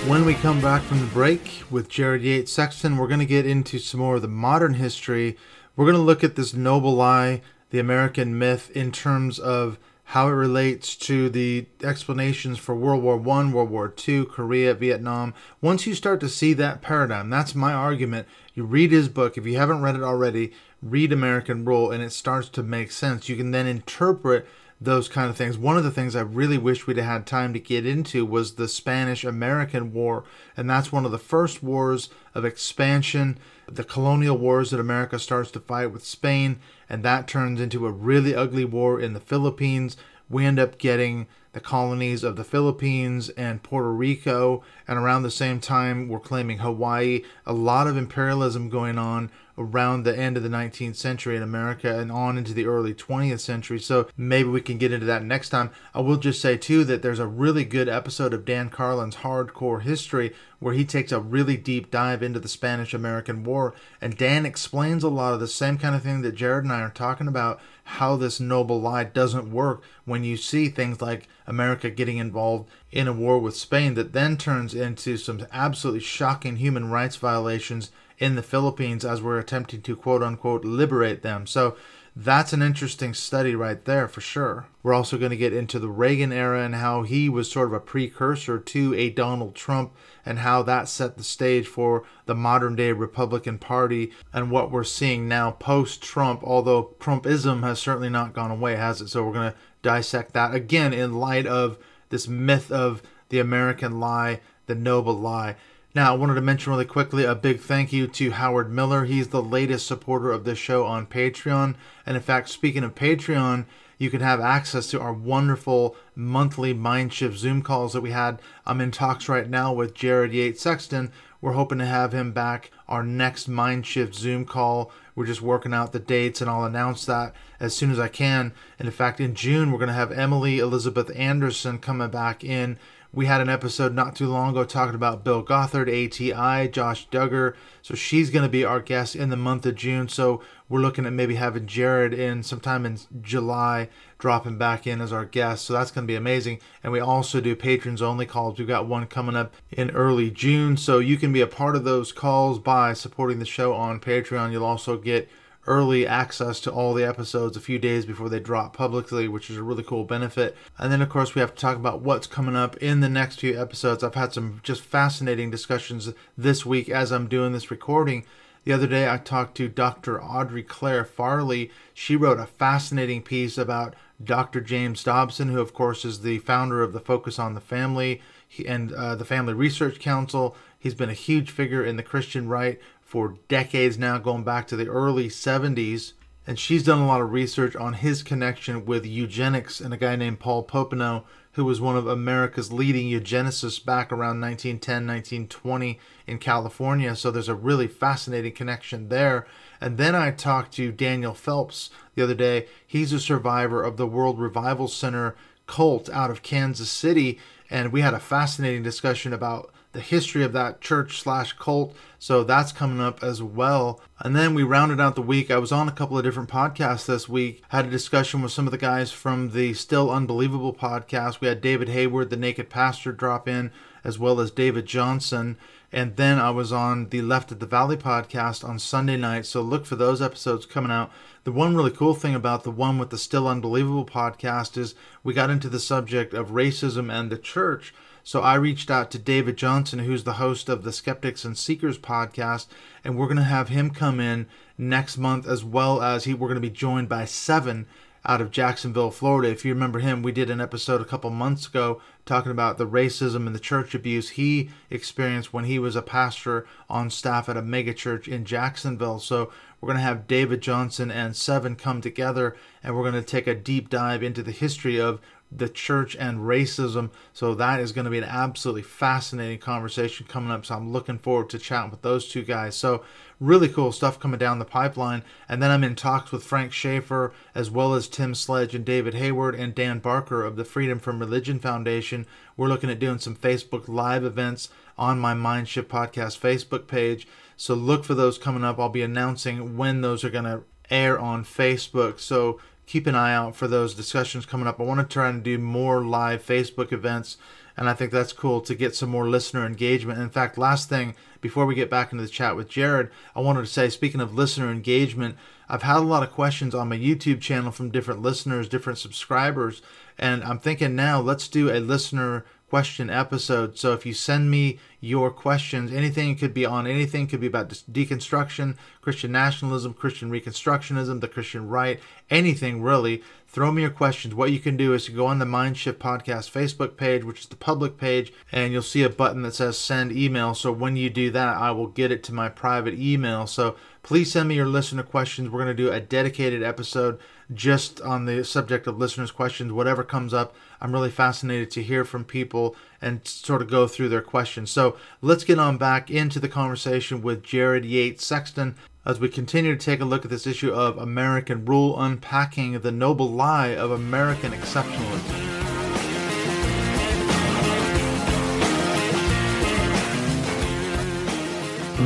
When we come back from the break with Jared Yates Sexton, we're going to get into some more of the modern history. We're going to look at this noble lie, the American myth, in terms of how it relates to the explanations for World War One, World War Two, Korea, Vietnam. Once you start to see that paradigm, that's my argument. You read his book. If you haven't read it already, read American Rule, and it starts to make sense. You can then interpret those kind of things. One of the things I really wish we'd had time to get into was the Spanish American War, and that's one of the first wars of expansion, the colonial wars that America starts to fight with Spain, and that turns into a really ugly war in the Philippines. We end up getting the colonies of the Philippines and Puerto Rico, and around the same time, we're claiming Hawaii. A lot of imperialism going on around the end of the 19th century in America and on into the early 20th century. So maybe we can get into that next time. I will just say, too, that there's a really good episode of Dan Carlin's Hardcore History where he takes a really deep dive into the Spanish American War. And Dan explains a lot of the same kind of thing that Jared and I are talking about how this noble lie doesn't work when you see things like America getting involved in a war with Spain that then turns into some absolutely shocking human rights violations in the Philippines as we're attempting to quote unquote liberate them. So that's an interesting study right there for sure. We're also going to get into the Reagan era and how he was sort of a precursor to a Donald Trump and how that set the stage for the modern day Republican Party and what we're seeing now post Trump, although Trumpism has certainly not gone away, has it? So we're going to dissect that again in light of this myth of the American lie, the noble lie. Now, I wanted to mention really quickly a big thank you to Howard Miller. He's the latest supporter of this show on Patreon. And in fact, speaking of Patreon, you can have access to our wonderful monthly Mindshift Zoom calls that we had. I'm in talks right now with Jared Yates Sexton. We're hoping to have him back our next Mindshift Zoom call. We're just working out the dates, and I'll announce that as soon as I can. And in fact, in June, we're going to have Emily Elizabeth Anderson coming back in We had an episode not too long ago talking about Bill Gothard, ATI, Josh Duggar. So she's going to be our guest in the month of June. So we're looking at maybe having Jared in sometime in July, dropping back in as our guest. So that's going to be amazing. And we also do patrons only calls. We've got one coming up in early June. So you can be a part of those calls by supporting the show on Patreon. You'll also get early access to all the episodes a few days before they drop publicly, which is a really cool benefit. And then, of course, we have to talk about what's coming up in the next few episodes. I've had some just fascinating discussions this week as I'm doing this recording. The other day, I talked to Dr. Audrey Clare Farley. She wrote a fascinating piece about Dr. James Dobson, who, of course, is the founder of the Focus on the Family and uh, the Family Research Council. He's been a huge figure in the Christian right for decades now, going back to the early 70s. And she's done a lot of research on his connection with eugenics and a guy named Paul Popenoe, who was one of America's leading eugenicists back around 1910, 1920 in California. So there's a really fascinating connection there. And then I talked to Daniel Phelps the other day. He's a survivor of the World Revival Center cult out of Kansas City. And we had a fascinating discussion about the history of that church slash cult. So that's coming up as well. And then we rounded out the week. I was on a couple of different podcasts this week, had a discussion with some of the guys from the Still Unbelievable podcast. We had David Hayward, the Naked Pastor, drop in, as well as David Johnson. And then I was on the Left at the Valley podcast on Sunday night. So look for those episodes coming out. The one really cool thing about the one with the Still Unbelievable podcast is we got into the subject of racism and the church. So I reached out to David Johnson, who's the host of the Skeptics and Seekers podcast, and we're going to have him come in next month as well as he we're going to be joined by Seven out of Jacksonville, Florida. If you remember him, we did an episode a couple months ago talking about the racism and the church abuse he experienced when he was a pastor on staff at a megachurch in Jacksonville. So we're going to have David Johnson and Seven come together and we're going to take a deep dive into the history of the church and racism. So that is going to be an absolutely fascinating conversation coming up. So I'm looking forward to chatting with those two guys. So really cool stuff coming down the pipeline. And then I'm in talks with Frank Schaefer, as well as Tim Sledge and David Hayward and Dan Barker of the Freedom from Religion Foundation. We're looking at doing some Facebook live events on my Mindshift podcast Facebook page. So look for those coming up. I'll be announcing when those are going to air on Facebook. So keep an eye out for those discussions coming up. I want to try and do more live Facebook events, and I think that's cool to get some more listener engagement. In fact, last thing before we get back into the chat with Jared, I wanted to say, speaking of listener engagement, I've had a lot of questions on my YouTube channel from different listeners, different subscribers, and I'm thinking now let's do a listener question episode. So if you send me your questions, anything could be on anything, could be about deconstruction, Christian nationalism, Christian reconstructionism, the Christian right, anything really. Throw me your questions. What you can do is to go on the Mindshift Podcast Facebook page, which is the public page, and you'll see a button that says send email. So when you do that, I will get it to my private email. So please send me your listener questions. We're going to do a dedicated episode just on the subject of listeners' questions, whatever comes up. I'm really fascinated to hear from people and sort of go through their questions. So let's get on back into the conversation with Jared Yates Sexton as we continue to take a look at this issue of American rule, unpacking the noble lie of American exceptionalism.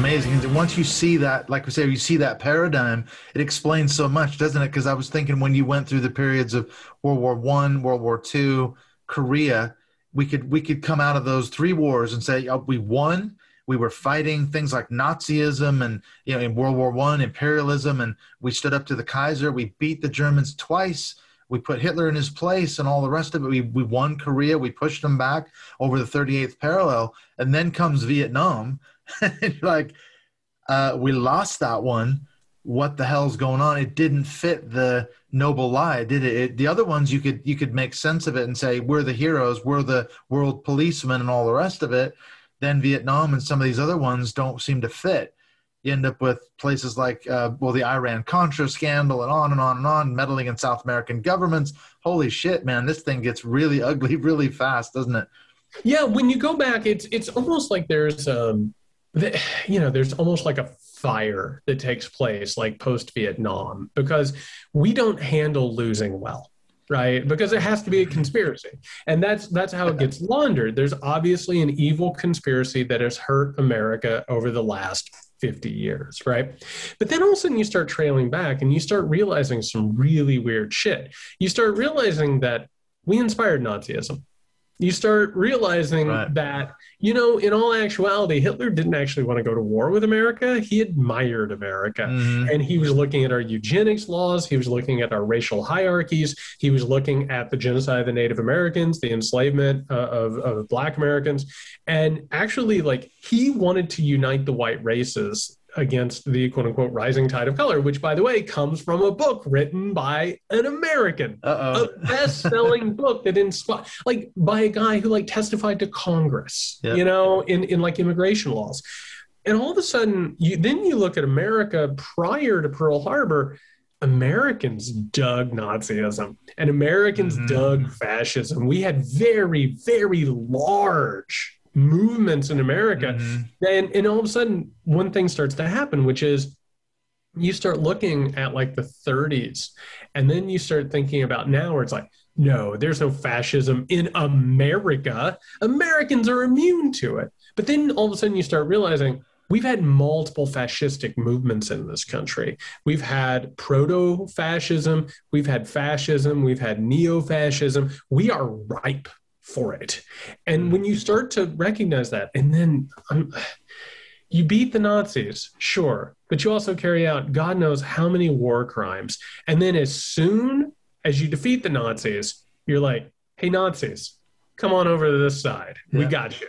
Amazing. And once you see that, like we say, you see that paradigm, it explains so much, doesn't it? Because I was thinking when you went through the periods of World War One, World War Two, Korea, we could we could come out of those three wars and say oh, we won. We were fighting things like Nazism and you know in World War One imperialism, and we stood up to the Kaiser. We beat the Germans twice. We put Hitler in his place and all the rest of it. We, we won Korea. We pushed them back over the 38th parallel. And then comes Vietnam, [laughs] like, uh, we lost that one. What the hell's going on? It didn't fit the noble lie, did it? it? The other ones you could you could make sense of it and say we're the heroes, we're the world policemen, and all the rest of it. Then Vietnam and some of these other ones don't seem to fit. You end up with places like uh, well the Iran Contra scandal and on and on and on, meddling in South American governments. Holy shit, man! This thing gets really [laughs] ugly really fast, doesn't it? Yeah, when you go back, it's it's almost like there's um you know, there's almost like a fire that takes place like post Vietnam because we don't handle losing well. right? Because it has to be a conspiracy. And that's that's how it gets laundered. There's obviously an evil conspiracy that has hurt america over the last 50 years right? But then all of a sudden you start trailing back and you start realizing some really weird shit. You start realizing that we inspired nazism you start realizing right. that you know in all actuality hitler didn't actually want to go to war with america. He admired america. Mm-hmm. and he was looking at our eugenics laws. He was looking at our racial hierarchies. He was looking at the genocide of the native americans the enslavement uh, of, of black americans. And actually like he wanted to unite the white races against the quote unquote rising tide of color, which, by the way, comes from a book written by an American, Uh-oh. a best selling [laughs] book that inspired, like by a guy who like testified to Congress, yep. you know, in, in like immigration laws. And all of a sudden, you, then you look at America prior to Pearl Harbor. Americans dug Nazism and Americans mm-hmm. dug fascism. We had very, very large movements in America. Mm-hmm. And, and all of a sudden, one thing starts to happen, which is you start looking at like the 30s, and then you start thinking about now where it's like, no, there's no fascism in America. Americans are immune to it. But then all of a sudden, you start realizing, We've had multiple fascistic movements in this country. We've had proto fascism, we've had fascism, we've had neo fascism. We are ripe for it. And when you start to recognize that, and then um, you beat the Nazis, sure, but you also carry out God knows how many war crimes. And then as soon as you defeat the Nazis, you're like, hey, Nazis, come on over to this side. Yeah. We got you.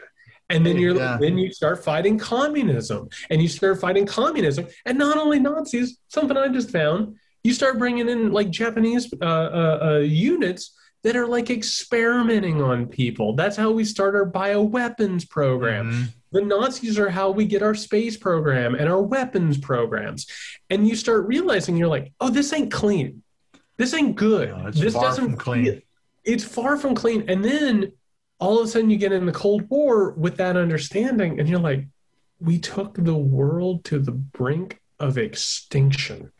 And then you're yeah. then you start fighting communism, and you start fighting communism, and not only Nazis. Something I just found, you start bringing in like Japanese uh, uh, uh, units that are like experimenting on people. That's how we start our bioweapons program. Mm-hmm. The Nazis are how we get our space program and our weapons programs. And you start realizing you're like, oh, this ain't clean. This ain't good. No, this doesn't clean. It's far from clean. And then all of a sudden you get in the Cold War with that understanding, and you're like, we took the world to the brink of extinction.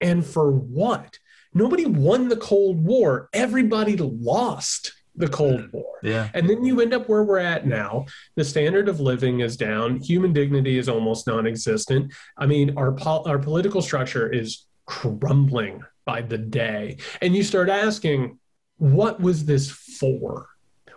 And for what? Nobody won the Cold War. Everybody lost the Cold mm. War. Yeah. And then you end up where we're at now. The standard of living is down. Human dignity is almost non-existent. I mean, our po- our political structure is crumbling by the day. And you start asking, what was this for?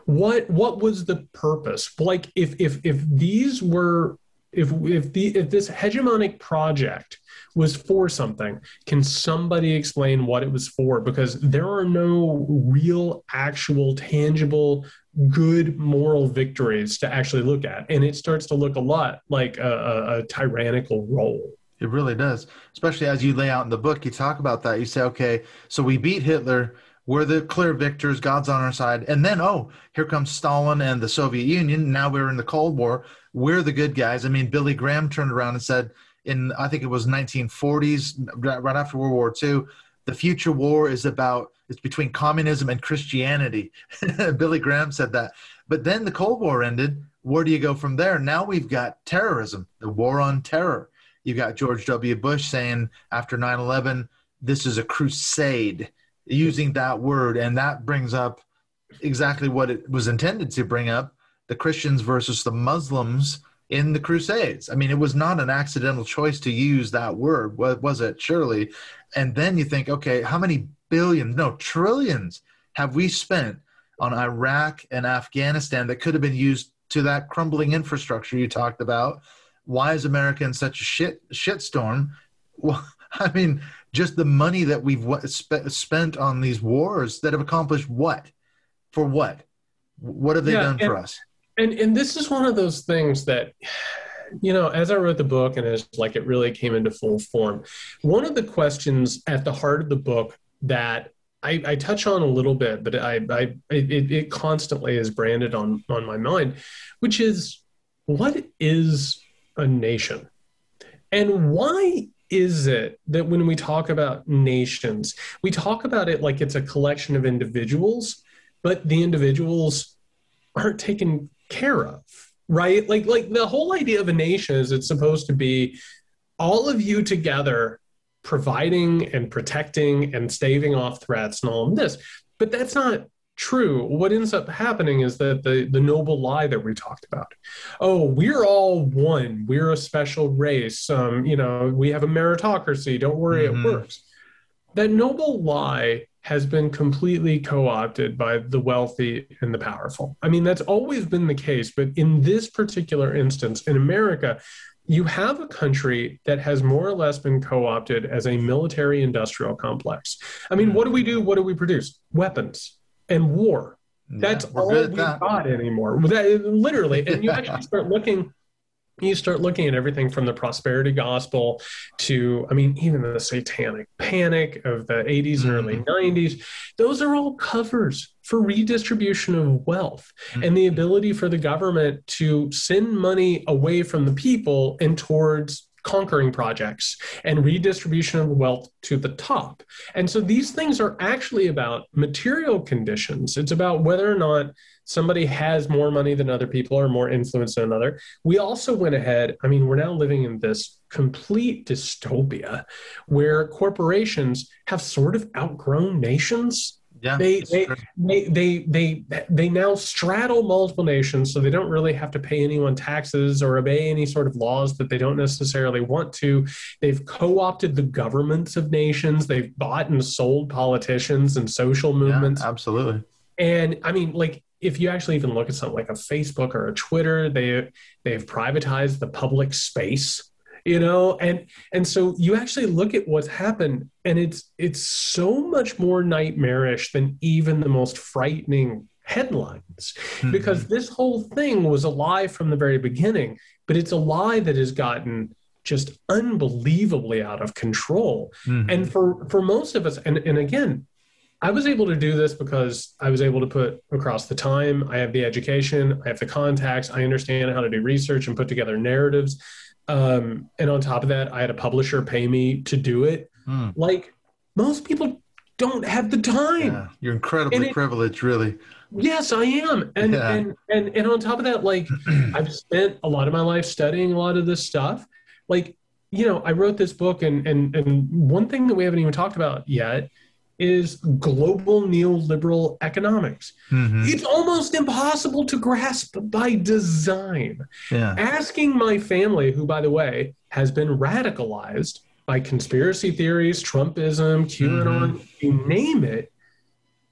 What what was the purpose? Like if if if these were if if the if this hegemonic project was for something. Can somebody explain what it was for? Because there are no real, actual, tangible, good moral victories to actually look at. And it starts to look a lot like a, a, a tyrannical role. It really does, especially as you lay out in the book. You talk about that. You say, okay, so we beat Hitler. We're the clear victors. God's on our side. And then, oh, here comes Stalin and the Soviet Union. Now we're in the Cold War. We're the good guys. I mean, Billy Graham turned around and said, in I think it was 1940s, right after World War II. The future war is about it's between communism and Christianity. [laughs] Billy Graham said that. But then the Cold War ended. Where do you go from there? Now we've got terrorism, the war on terror. You've got George W. Bush saying after 9 11, this is a crusade, using that word. And that brings up exactly what it was intended to bring up the Christians versus the Muslims in the Crusades. I mean, it was not an accidental choice to use that word, was it? Surely. And then you think, okay, how many billions, no, trillions have we spent on Iraq and Afghanistan that could have been used to that crumbling infrastructure you talked about? Why is America in such a shit shitstorm? Well, [laughs] I mean, just the money that we've spent on these wars that have accomplished what? For what? What have they yeah, done for us? And and this is one of those things that you know as i wrote the book and as like it really came into full form one of the questions at the heart of the book that I, I touch on a little bit, but I, I it, it constantly is branded on on my mind, which is what is a nation, and why is it that when we talk about nations, we talk about it like it's a collection of individuals, but the individuals aren't taken care of right like like the whole idea of a nation is it's supposed to be all of you together providing and protecting and staving off threats and all of this but that's not true. What ends up happening is that the, the noble lie that we talked about, oh, we're all one, we're a special race, um, you know, we have a meritocracy, don't worry, mm-hmm. it works. That noble lie has been completely co opted by the wealthy and the powerful. I mean, that's always been the case, but in this particular instance, in America, you have a country that has more or less been co opted as a military industrial complex. I mean, what do we do? What do we produce? Weapons and war. Yeah, That's all we've got anymore. That, literally. And you actually start looking you start looking at everything from the prosperity gospel to i mean even the satanic panic of the 80s and early 90s mm-hmm. those are all covers for redistribution of wealth mm-hmm. and the ability for the government to send money away from the people and towards conquering projects and redistribution of wealth to the top. And so these things are actually about material conditions. It's about whether or not somebody has more money than other people or more influence than another. We also went ahead, I mean, we're now living in this complete dystopia where corporations have sort of outgrown nations yeah, they, they, they, they, they, they now straddle multiple nations, so they don't really have to pay anyone taxes or obey any sort of laws that they don't necessarily want to. They've co opted the governments of nations, they've bought and sold politicians and social movements. Yeah, absolutely. And I mean, like, if you actually even look at something like a Facebook or a Twitter, they they've privatized the public space you know and and so you actually look at what's happened and it's it's so much more nightmarish than even the most frightening headlines mm-hmm. because this whole thing was a lie from the very beginning but it's a lie that has gotten just unbelievably out of control mm-hmm. and for for most of us and and again I was able to do this because I was able to put across the time. I have the education, I have the contacts, I understand how to do research and put together narratives. Um, and on top of that, I had a publisher pay me to do it. Mm. Like most people don't have the time. Yeah, you're incredibly it, privileged, really. Yes, I am. And, yeah. and and and on top of that, like [clears throat] I've spent a lot of my life studying a lot of this stuff. Like, you know, I wrote this book and and and one thing that we haven't even talked about yet is global neoliberal economics. Mm-hmm. It's almost impossible to grasp by design. Yeah. Asking my family, who, by the way, has been radicalized by conspiracy theories, Trumpism, QAnon, mm-hmm. you name it,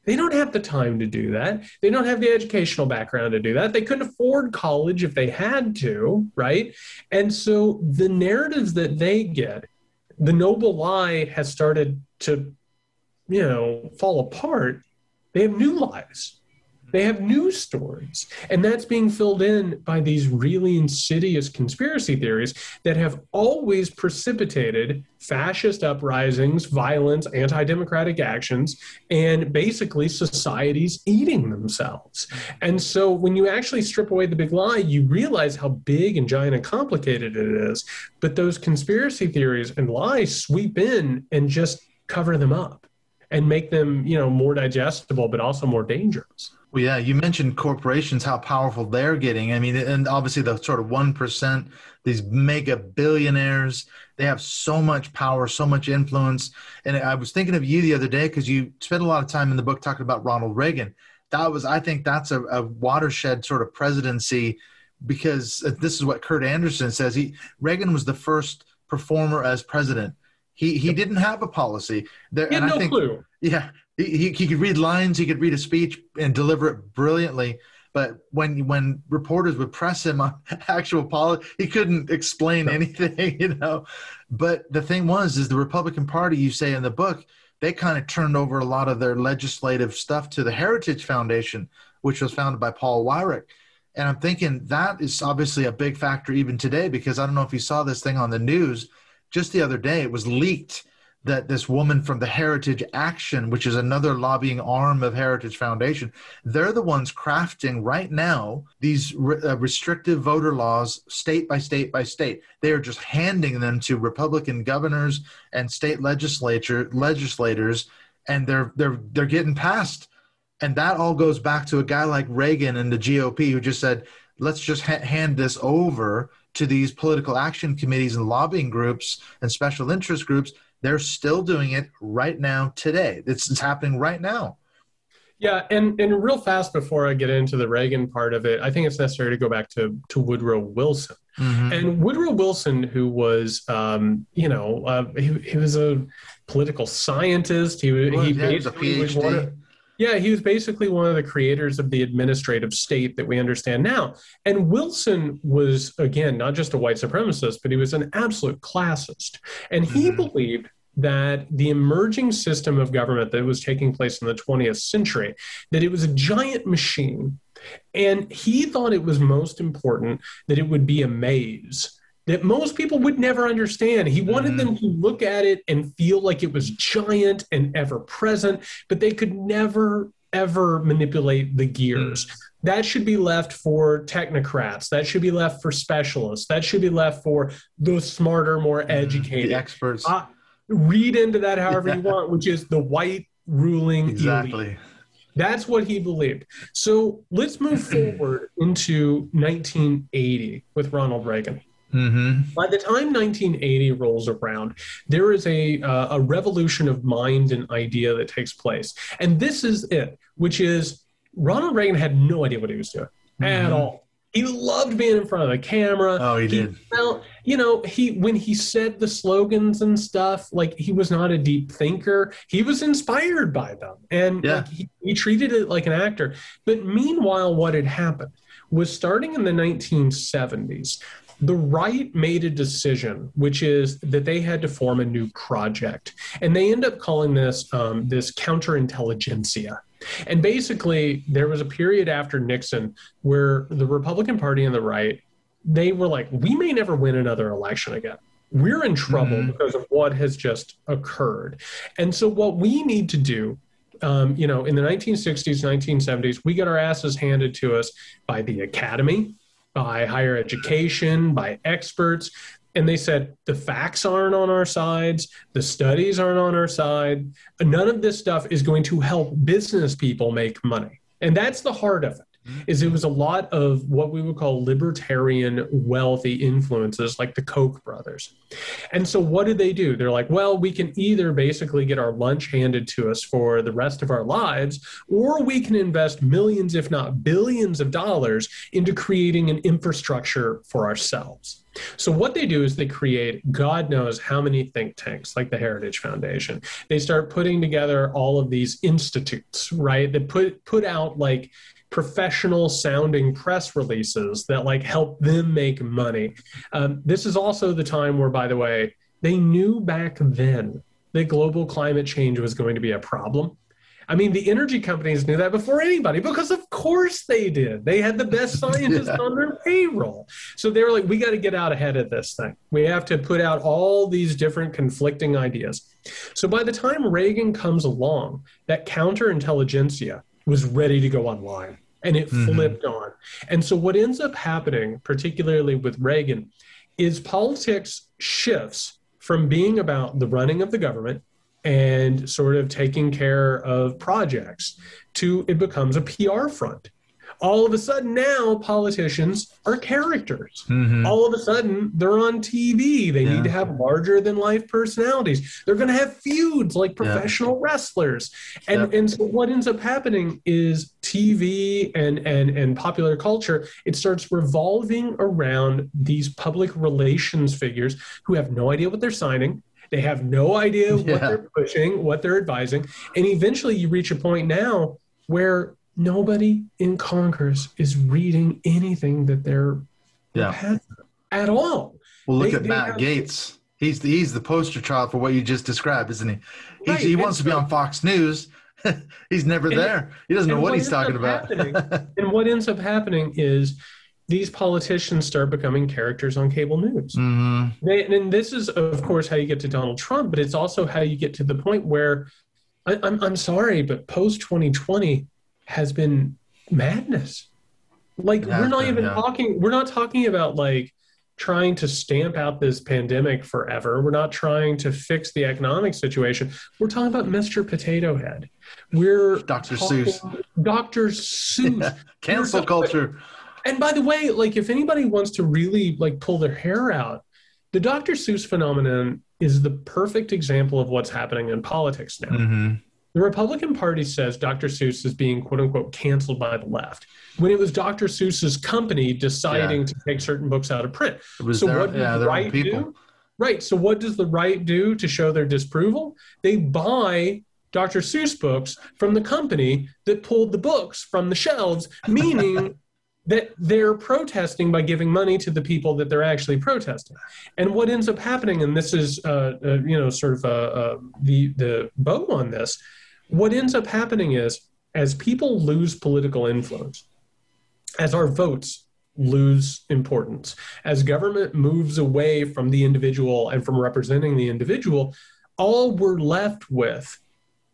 they don't have the time to do that. They don't have the educational background to do that. They couldn't afford college if they had to, right? And so the narratives that they get, the noble lie has started to you know, fall apart, they have new lives. They have new stories. And that's being filled in by these really insidious conspiracy theories that have always precipitated fascist uprisings, violence, anti democratic actions, and basically societies eating themselves. And so when you actually strip away the big lie, you realize how big and giant and complicated it is. But those conspiracy theories and lies sweep in and just cover them up and make them you know more digestible but also more dangerous. Well yeah you mentioned corporations how powerful they're getting. I mean and obviously the sort of 1% these mega billionaires they have so much power so much influence. And i was thinking of you the other day because you spent a lot of time in the book talking about ronald reagan. That was i think that's a, a watershed sort of presidency because uh, this is what kurt andersen says. He reagan was the first performer as president he he didn't have a policy. There, he had no think, clue. Yeah, he, he could read lines, he could read a speech and deliver it brilliantly. But when when reporters would press him on [laughs] actual policy, he couldn't explain anything, [laughs] you know. But the thing was, is the Republican Party, you say in the book, they kind of turned over a lot of their legislative stuff to the Heritage Foundation, which was founded by Paul Weyrich. And I'm thinking that is obviously a big factor even today because I don't know if you saw this thing on the news just the other day, it was leaked that this woman from the Heritage Action, which is another lobbying arm of Heritage Foundation, they're the ones crafting right now these re- uh, restrictive voter laws state by state by state. They are just handing them to Republican governors and state legislature legislators, and they're they're they're getting passed. And that all goes back to a guy like Reagan and the GOP who just said, "Let's just ha- hand this over." To these political action committees and lobbying groups and special interest groups, they're still doing it right now today. It's, it's happening right now. Yeah, and and real fast before I get into the Reagan part of it, I think it's necessary to go back to to Woodrow Wilson. Mm-hmm. And Woodrow Wilson, who was, um, you know, uh, he, he was a political scientist. He, well, he basically was one of, yeah, he was basically one of the creators of the administrative state that we understand now. And Wilson was, again, not just a white supremacist, but he was an absolute classist. And he mm-hmm. believed that the emerging system of government that was taking place in the 20th century that it was a giant machine and he thought it was most important that it would be a maze that most people would never understand. He wanted mm-hmm. them to look at it and feel like it was giant and ever present, but they could never, ever manipulate the gears. Mm-hmm. That should be left for technocrats. That should be left for specialists. That should be left for those smarter, more mm-hmm. educated the experts. Uh, read into that however yeah. you want, which is the white ruling exactly. Elite. That's what he believed. So let's move [clears throat] forward into 1980 with Ronald Reagan. Mm-hmm. By the time 1980 rolls around, there is a uh, a revolution of mind and idea that takes place, and this is it, which is Ronald Reagan had no idea what he was doing mm-hmm. at all. He loved being in front of the camera. Oh, he, he did. Felt, you know, he when he said the slogans and stuff, like he was not a deep thinker. He was inspired by them, and yeah. like, he, he treated it like an actor. But meanwhile, what had happened was starting in the 1970s, the right made a decision, which is that they had to form a new project, and they end up calling this um, this counterintelligentsia. And basically, there was a period after Nixon where the Republican Party and the right, they were like, we may never win another election again. We're in trouble mm-hmm. because of what has just occurred. And so, what we need to do um, you know, in the 1960s, 1970s, we got our asses handed to us by the academy, by higher education, by experts and they said the facts aren't on our sides the studies aren't on our side. None of this stuff is going to help business people make money. And that's the heart of it is it was a lot of what we would call libertarian wealthy influences like the koch brothers and so what did they do they're like well we can either basically get our lunch handed to us for the rest of our lives or we can invest millions if not billions of dollars into creating an infrastructure for ourselves so what they do is they create God knows how many think tanks like the Heritage Foundation. They start putting together all of these institutes, right? That put put out like professional sounding press releases that like help them make money. Um, this is also the time where, by the way, they knew back then that global climate change was going to be a problem. I mean, the energy companies knew that before anybody because, of course, they did. They had the best [laughs] scientists yeah. on their payroll. So they were like, we got to get out ahead of this thing. We have to put out all these different conflicting ideas. So by the time Reagan comes along, that counterintelligentsia was ready to go online and it mm-hmm. flipped on. And so what ends up happening, particularly with Reagan, is politics shifts from being about the running of the government and sort of taking care of projects to it becomes a PR front. All of a sudden now politicians are characters. Mm-hmm. All of a sudden they're on TV. They yeah. need to have larger than life personalities. They're going to have feuds like professional yeah. wrestlers. And and so what ends up happening is TV and and and popular culture it starts revolving around these public relations figures who have no idea what they're signing they have no idea yeah. what they're pushing, what they're advising. And eventually you reach a point now where nobody in Congress is reading anything that they're yeah. at all. Well, look they, at they Matt have, Gaetz. He's the, he's the poster child for what you just described, isn't he? Right. He wants to be on Fox News. [laughs] he's never and, there. He doesn't know what, what he's talking about. [laughs] and what ends up happening is these politicians start becoming characters on cable news. Mm-hmm. They, and this is, of course, how you get to Donald Trump, but it's also how you get to the point where I, am I'm, I'm sorry, but post 2020 has been madness. Like we're not even yeah. talking. We're not talking about like trying to stamp out this pandemic forever. We're not trying to fix the economic situation. We're talking about Mr. Potato Head. We're Dr. Seuss. Dr. [laughs] Seuss. Yeah. Cancel culture and by the way, like if anybody wants to really like pull their hair out, the Dr. Seuss phenomenon is the perfect example of what's happening in politics now. Mm-hmm. The Republican Party says Dr. Seuss is being quote unquote canceled by the left when it was Dr. Seuss's company deciding yeah. to take certain books out of print. so their, what yeah, the right do? Right. So what does the right do to show their disapproval? They buy Dr. Seuss books from the company that pulled the books from the shelves, meaning that they're protesting by giving money to the people that they're actually protesting. And what ends up happening, and this is, uh, uh, you know, sort of uh, uh the the bow on this, what ends up happening is as people lose political influence, as our votes lose importance, as government moves away from the individual and from representing the individual, all we're left with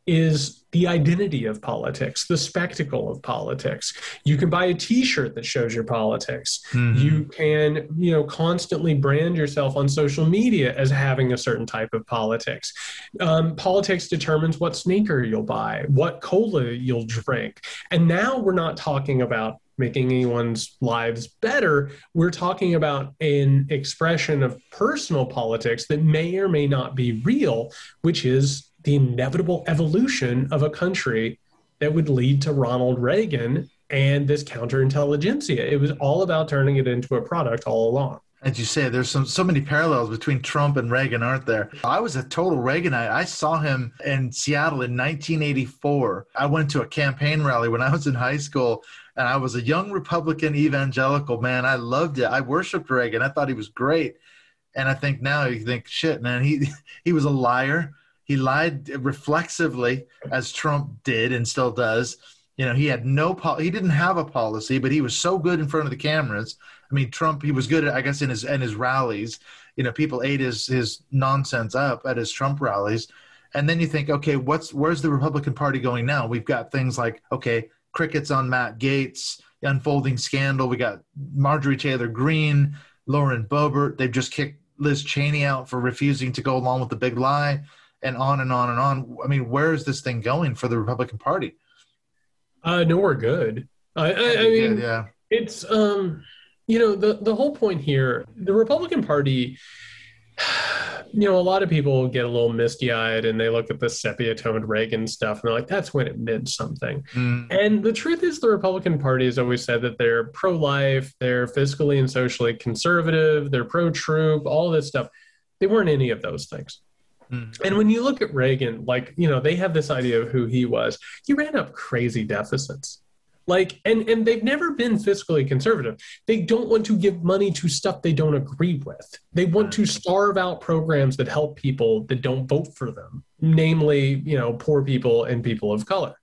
is the identity of politics, the spectacle of politics. You can buy a T-shirt that shows your politics. Mm-hmm. You can, you know, constantly brand yourself on social media as having a certain type of politics. Um, politics determines what sneaker you'll buy, what cola you'll drink, and now we're not talking about making anyone's lives better. We're talking about an expression of personal politics that may or may not be real, which is the inevitable evolution of a country that would lead to Ronald Reagan and this counterintelligentsia. It was all about turning it into a product all along. As you say, there's some so many parallels between Trump and Reagan, aren't there? I was a total Reaganite. I saw him in Seattle in 1984. I went to a campaign rally when I was in high school, and I was a young Republican evangelical. Man, I loved it. I worshipped Reagan. I thought he was great. And I think now you think, shit, man, he [laughs] he was a liar. He lied reflexively, as Trump did and still does. You know, he had no he didn't have a policy, but he was so good in front of the cameras. I mean, Trump he was good, at, I guess, in his in his rallies. You know, people ate his his nonsense up at his Trump rallies. And then you think, okay, what's where's the Republican Party going now? We've got things like, okay, crickets on Matt Gaetz, unfolding scandal. We got Marjorie Taylor Greene, Lauren Boebert. They've just kicked Liz Cheney out for refusing to go along with the big lie and on and on and on. I mean, where is this thing going for the Republican Party? Uh, nowhere good. I, I, I mean, good, yeah, it's um, you know, the the whole point here, the Republican Party. You know, a lot of people get a little misty eyed and they look at the sepia toned Reagan stuff and they're like, that's when it meant something. Mm. And the truth is, the Republican Party has always said that they're pro life, they're fiscally and socially conservative, they're pro troop, all this stuff. They weren't any of those things. Mm. And when you look at Reagan, like, you know, they have this idea of who he was. He ran up crazy deficits. Like, and, and they've never been fiscally conservative. They don't want to give money to stuff they don't agree with. They want to starve out programs that help people that don't vote for them, namely, you know, poor people and people of color.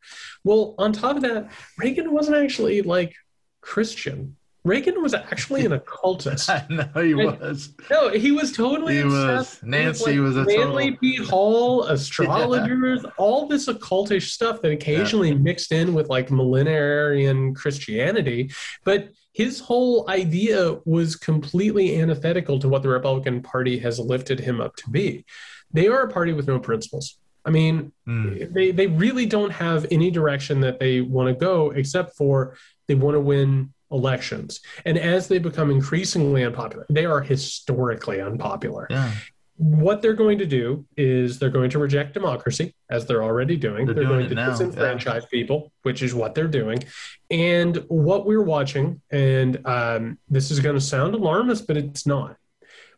Well, on top of that, Reagan wasn't actually like Christian. Reagan was actually an occultist. [laughs] I know he and, was. No, he was totally. He was. Nancy like was a Manly total... P. Hall, astrologers, [laughs] yeah. all this occultish stuff that occasionally yeah. mixed in with like millenarian Christianity, but his whole idea was completely antithetical to what the Republican Party has lifted him up to be. They are a party with no principles. I mean, mm. they, they really don't have any direction that they want to go except for they want to win elections. And as they become increasingly unpopular, they are historically unpopular. Yeah. What they're going to do is they're going to reject democracy, as they're already doing. They're, they're doing going to disenfranchise yeah. people, which is what they're doing. And what we're watching, and um, this is going to sound alarmist, but it's not.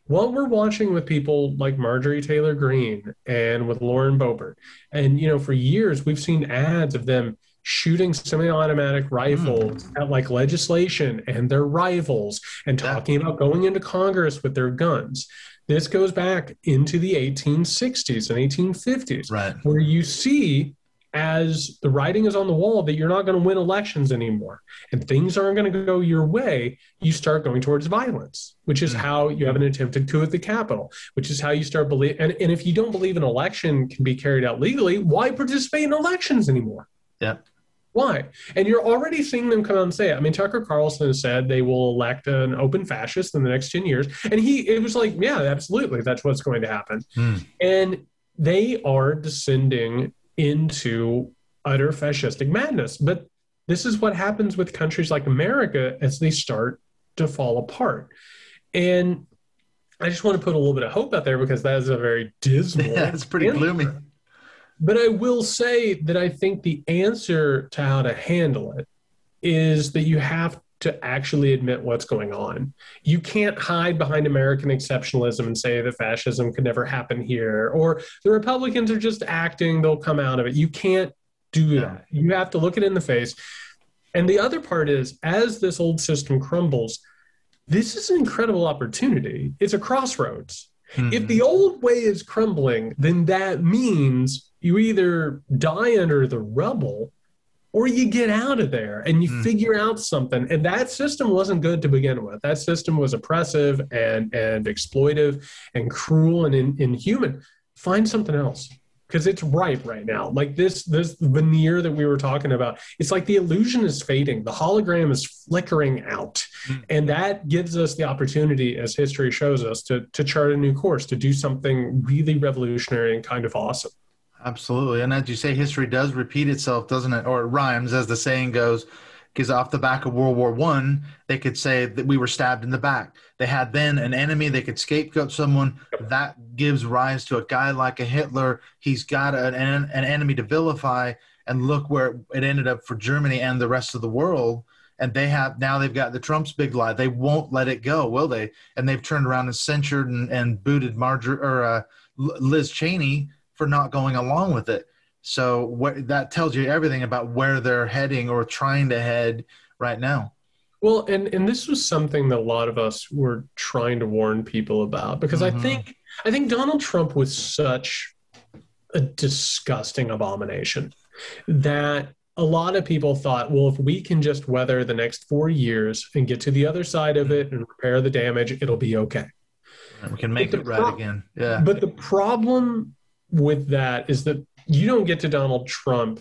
What we're watching with people like Marjorie Taylor Greene and with Lauren Boebert, and you know, for years we've seen ads of them shooting semi-automatic rifles mm. at like legislation and their rivals and talking about going into Congress with their guns. This goes back into the 1860s and 1850s, right. where you see as the writing is on the wall that you're not going to win elections anymore and things aren't going to go your way, you start going towards violence, which is mm. how you have an attempted coup at the Capitol, which is how you start believe. And, and if you don't believe an election can be carried out legally, why participate in elections anymore? Yeah. Why? And you're already seeing them come out and say it. I mean, Tucker Carlson said they will elect an open fascist in the next 10 years. And he, it was like, yeah, absolutely. That's what's going to happen. Mm. And they are descending into utter fascistic madness. But this is what happens with countries like America as they start to fall apart. And I just want to put a little bit of hope out there because that is a very dismal. [laughs] Yeah, it's pretty gloomy. But I will say that I think the answer to how to handle it is that you have to actually admit what's going on. You can't hide behind American exceptionalism and say that fascism could never happen here, or the Republicans are just acting, they'll come out of it. You can't do that. You have to look it in the face. And the other part is, as this old system crumbles, this is an incredible opportunity. It's a crossroads. Mm-hmm. If the old way is crumbling, then that means you either die under the rubble or you get out of there and you mm. figure out something. And that system wasn't good to begin with. That system was oppressive and and exploitive and cruel and in, inhuman. Find something else because it's ripe right now. Like this this veneer that we were talking about, it's like the illusion is fading. The hologram is flickering out. Mm. And that gives us the opportunity, as history shows us, to to chart a new course, to do something really revolutionary and kind of awesome. Absolutely. And as you say, history does repeat itself, doesn't it? Or it rhymes, as the saying goes. Because off the back of World War One, they could say that we were stabbed in the back. They had then an enemy; they could scapegoat someone. That gives rise to a guy like a Hitler. He's got an, an enemy to vilify, and look where it ended up for Germany and the rest of the world. And they have now they've got the Trump's big lie. They won't let it go, will they? And they've turned around and censured and, and booted Marjorie or uh, Liz Cheney for not going along with it. So what, that tells you everything about where they're heading or trying to head right now. Well, and and this was something that a lot of us were trying to warn people about because mm-hmm. I think I think Donald Trump was such a disgusting abomination that a lot of people thought, well, if we can just weather the next four years and get to the other side of it and repair the damage, it'll be okay. We can make it right pro- again. Yeah. But the problem with that is that you don't get to Donald Trump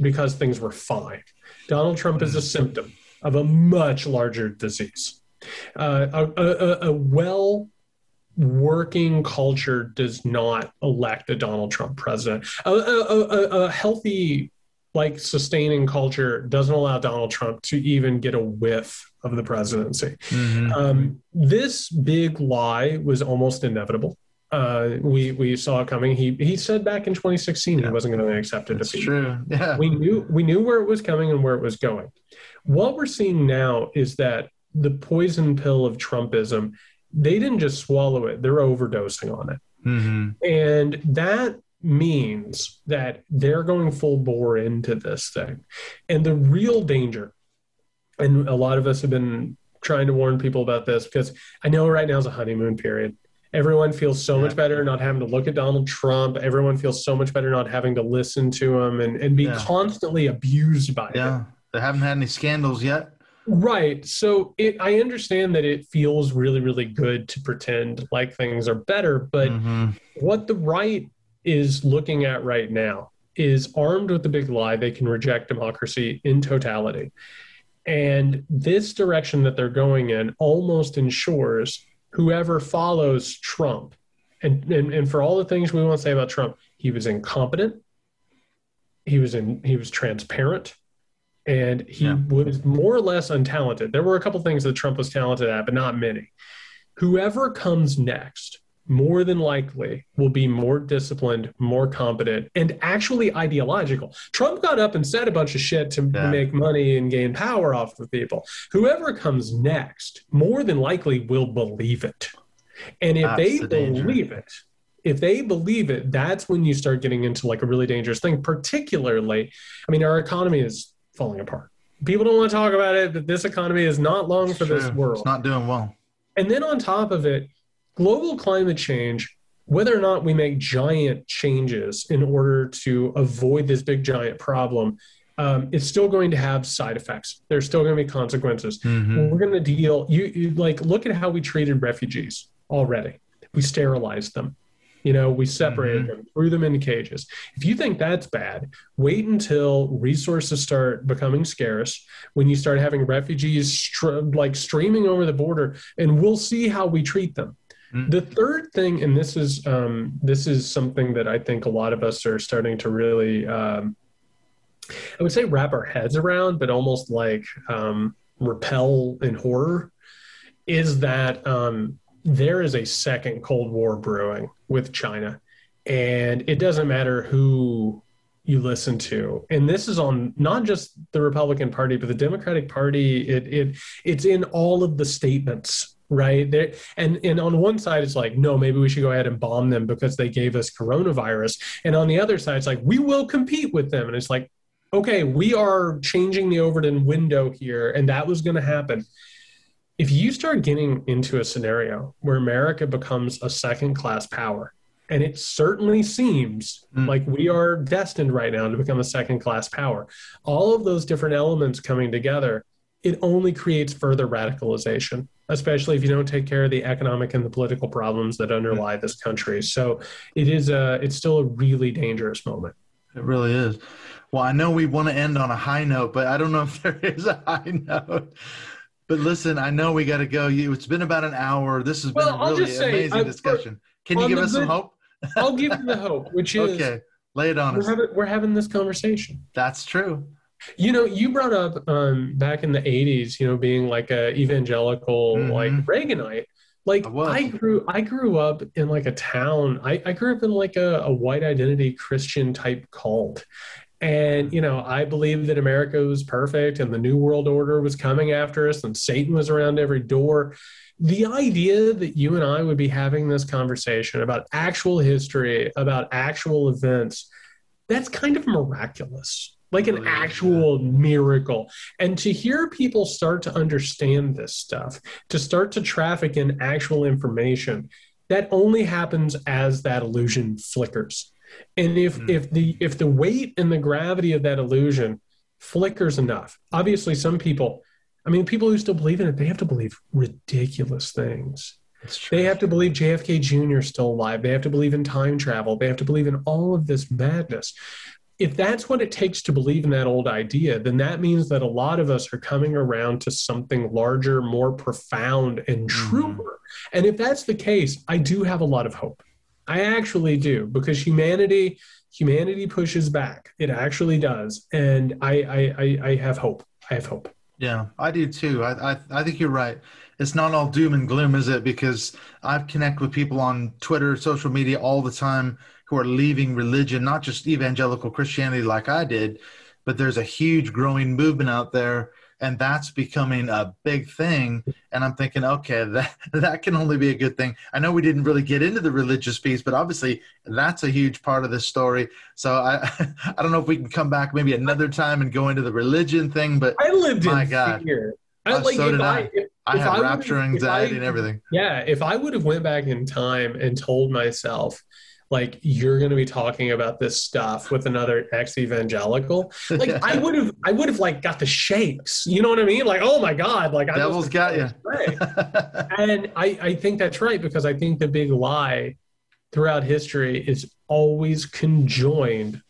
because things were fine. Donald Trump is a mm. symptom of a much larger disease. Uh, a, a, a well working culture does not elect a Donald Trump president. A, a, a, healthy, like sustaining culture doesn't allow Donald Trump to even get a whiff of the presidency. Mm-hmm. Um, this big lie was almost inevitable uh, we we saw it coming. He he said back in 2016 yeah. he wasn't going to accept a defeat. True. Yeah. We knew we knew where it was coming and where it was going. What we're seeing now is that the poison pill of Trumpism, they didn't just swallow it; they're overdosing on it, mm-hmm. and that means that they're going full bore into this thing. And the real danger, and a lot of us have been trying to warn people about this because I know right now is a honeymoon period Everyone feels so much better not having to look at Donald Trump. Everyone feels so much better not having to listen to him and, and be yeah. constantly abused by yeah. him. They haven't had any scandals yet. Right. So it, I understand that it feels really, really good to pretend like things are better. But mm-hmm. what the right is looking at right now is armed with the big lie they can reject democracy in totality. And this direction that they're going in almost ensures whoever follows Trump, and, and, and for all the things we want to say about Trump, he was incompetent, he was in he was transparent, and he yeah. was more or less untalented. There were a couple things that Trump was talented at, but not many. Whoever comes next more than likely will be more disciplined, more competent, and actually ideological. Trump got up and said a bunch of shit to yeah. make money and gain power off of people. Whoever comes next, more than likely, will believe it. And if that's they the believe it, if they believe it, that's when you start getting into like a really dangerous thing. Particularly, I mean, our economy is falling apart. People don't want to talk about it, but this economy is not long it's for true. this world. It's not doing well. And then on top of it, global climate change, whether or not we make giant changes in order to avoid this big giant problem, um, it's still going to have side effects. There's still going to be consequences. Mm-hmm. We're going to deal. You, you like look at how we treated refugees already. We sterilized them. You know, we separated mm-hmm. them, threw them into cages. If you think that's bad, wait until resources start becoming scarce. When you start having refugees str- like streaming over the border, and we'll see how we treat them. Mm. The third thing, and this is um, this is something that I think a lot of us are starting to really, um, I would say, wrap our heads around, but almost like um, repel in horror, is that um, there is a second Cold War brewing with China, and it doesn't matter who you listen to and this is on not just the republican party but the democratic party it, it it's in all of the statements right there and and on one side it's like no maybe we should go ahead and bomb them because they gave us coronavirus and on the other side it's like we will compete with them and it's like okay we are changing the overton window here and that was going to happen if you start getting into a scenario where america becomes a second class power and it certainly seems mm. like we are destined right now to become a second class power. All of those different elements coming together, it only creates further radicalization, especially if you don't take care of the economic and the political problems that underlie this country. So it is a, it's still a really dangerous moment. It really is. Well, I know we want to end on a high note, but I don't know [laughs] if there is a high note. But listen, I know we got to go. It's been about an hour. This has been well, a really say, amazing discussion. Can you give us good, some hope? I'll give you the hope, which [laughs] is okay. Lay it on we're us. Having, we're having this conversation. That's true. You know, you brought up um, back in the '80s, you know, being like a evangelical, mm-hmm. like Reaganite. Like I, I, grew, I grew up in like a town. I, I grew up in like a, a white identity Christian type cult, and, you know, I believed that America was perfect and the New World Order was coming after us and Satan was around every door the idea that you and I would be having this conversation about actual history, about actual events, that's kind of miraculous, like an actual miracle. And to hear people start to understand this stuff, to start to traffic in actual information, that only happens as that illusion flickers. And if mm. if the if the weight and the gravity of that illusion flickers enough, obviously some people I mean, people who still believe in it, they have to believe ridiculous things. They have to believe JFK Jr. is still alive. They have to believe in time travel. They have to believe in all of this madness. If that's what it takes to believe in that old idea, then that means that a lot of us are coming around to something larger, more profound, and mm-hmm. truer. And if that's the case, I do have a lot of hope. I actually do, because humanity humanity pushes back. It actually does, and I I, I, I have hope. I have hope. Yeah, I do too. I, I, I think you're right. It's not all doom and gloom, is it? Because I've connect with people on Twitter, social media all the time who are leaving religion, not just evangelical Christianity like I did, but there's a huge growing movement out there and that's becoming a big thing and i'm thinking okay [laughs] that that can only be a good thing i know we didn't really get into the religious piece but obviously that's a huge part of this story so i [laughs] i don't know if we can come back maybe another time and go into the religion thing but i lived my in god fear. I, uh, like, so did I. I. If, I had rapture anxiety and everything. Yeah, if I would have went back in time and told myself, like you're going to be talking about this stuff with another ex evangelical like i [laughs] would have i would have like got the shakes. You know what i mean? Like oh my god like devil's got you right [laughs] and i i think that's right because i think the big lie throughout history is always conjoined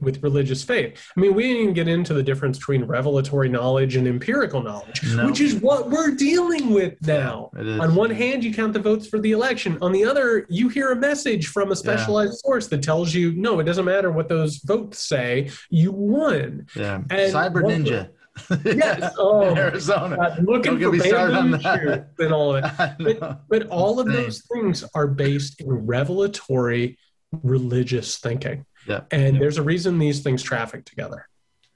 with religious faith. I mean, we didn't even get into the difference between revelatory knowledge and empirical knowledge, no. which is what we're dealing with now. On one hand, you count the votes for the election. On the other, you hear a message from a specialized yeah. source that tells you, no, it doesn't matter what those votes say, you won. Yeah. And Cyber Ninja. [laughs] yes. [laughs] Oh, Arizona. God, looking Don't for bamboo and all of it. [laughs] But, but all of those things are based in revelatory religious thinking. Yeah. And yeah. there's a reason these things traffic together.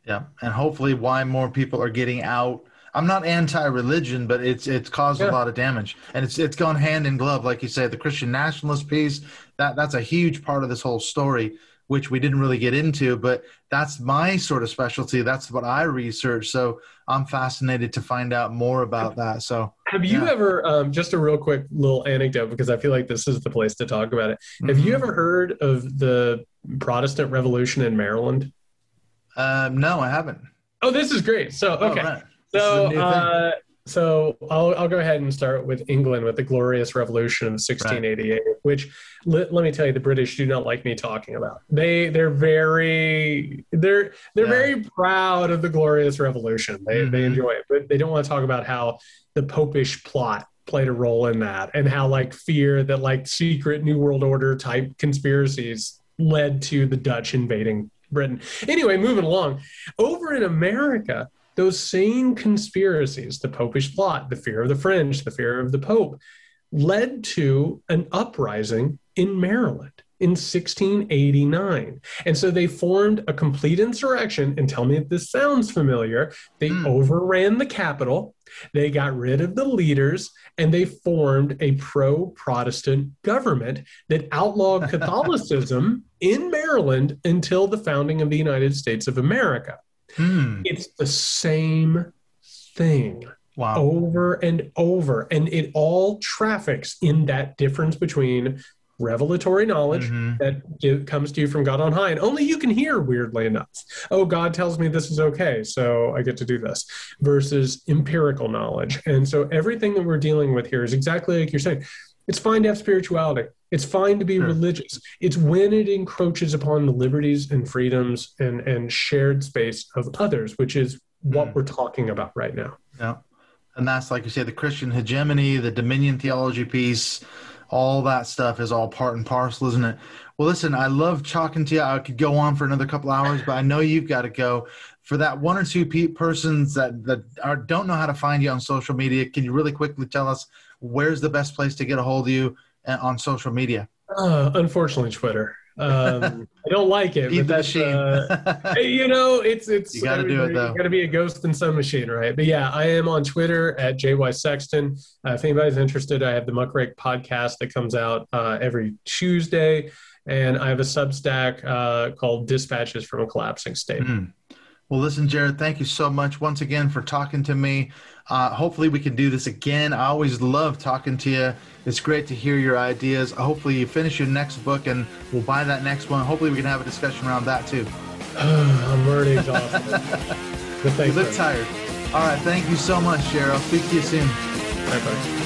Yeah. And hopefully why more people are getting out. I'm not anti-religion, but it's it's caused yeah. a lot of damage, and it's it's gone hand in glove, like you say. The Christian nationalist piece that that's a huge part of this whole story, which we didn't really get into, but that's my sort of specialty. That's what I research, so I'm fascinated to find out more about that. So, have you yeah. ever um, just a real quick little anecdote because I feel like this is the place to talk about it. Mm-hmm. Have you mm-hmm. ever heard of the Protestant Revolution in Maryland? Um, no, I haven't. Oh, this is great. So, okay. Oh, right. So, uh, so I'll, I'll go ahead and start with England with the Glorious Revolution of 1688, right. which let, let me tell you, the British do not like me talking about. They they're very they're they're yeah. very proud of the Glorious Revolution. They mm-hmm. they enjoy it, but they don't want to talk about how the Popish plot played a role in that and how like fear that like secret New World Order type conspiracies led to the Dutch invading Britain. Anyway, moving along. Over in America, those same conspiracies, the Popish plot, the fear of the French, the fear of the Pope, led to an uprising in Maryland. in 1689. And so they formed a complete insurrection. And tell me if this sounds familiar. They mm. overran the capital, they got rid of the leaders, and they formed a pro Protestant government that outlawed [laughs] Catholicism in Maryland until the founding of the United States of America. Mm. It's the same thing. Wow. Over and over. And it all traffics in that difference between revelatory knowledge mm-hmm. that comes to you from God on high. And only you can hear, weirdly enough. Oh, God tells me this is okay, so I get to do this, versus empirical knowledge. And so everything that we're dealing with here is exactly like you're saying. It's fine to have spirituality. It's fine to be sure. religious. It's when it encroaches upon the liberties and freedoms and, and shared space of others, which is what mm. we're talking about right now. Yeah. And that's like you say, the Christian hegemony, the dominion theology piece, all that stuff is all part and parcel, isn't it? Well, listen, I love talking to you. I could go on for another couple hours, but I know you've got to go. For that one or two pe- persons that that are, don't know how to find you on social media, can you really quickly tell us where's the best place to get a hold of you uh, on social media? Uh, unfortunately, Twitter. Um, I don't like it, but that's uh, [laughs] you know, it's it's you got to do it though. You got to be a ghost in some machine, right? But yeah, I am on Twitter at JY Sexton. Uh, if anybody's interested, I have the Muckrake podcast that comes out uh, every Tuesday, and I have a Substack uh, called Dispatches from a Collapsing State. Mm. Well, listen, Jared, thank you so much once again for talking to me. Uh, hopefully, we can do this again. I always love talking to you. It's great to hear your ideas. Hopefully, you finish your next book and we'll buy that next one. Hopefully, we can have a discussion around that too. [sighs] I'm already exhausted. but you look tired. All right. Thank you so much. I'll speak to you soon. Bye bye.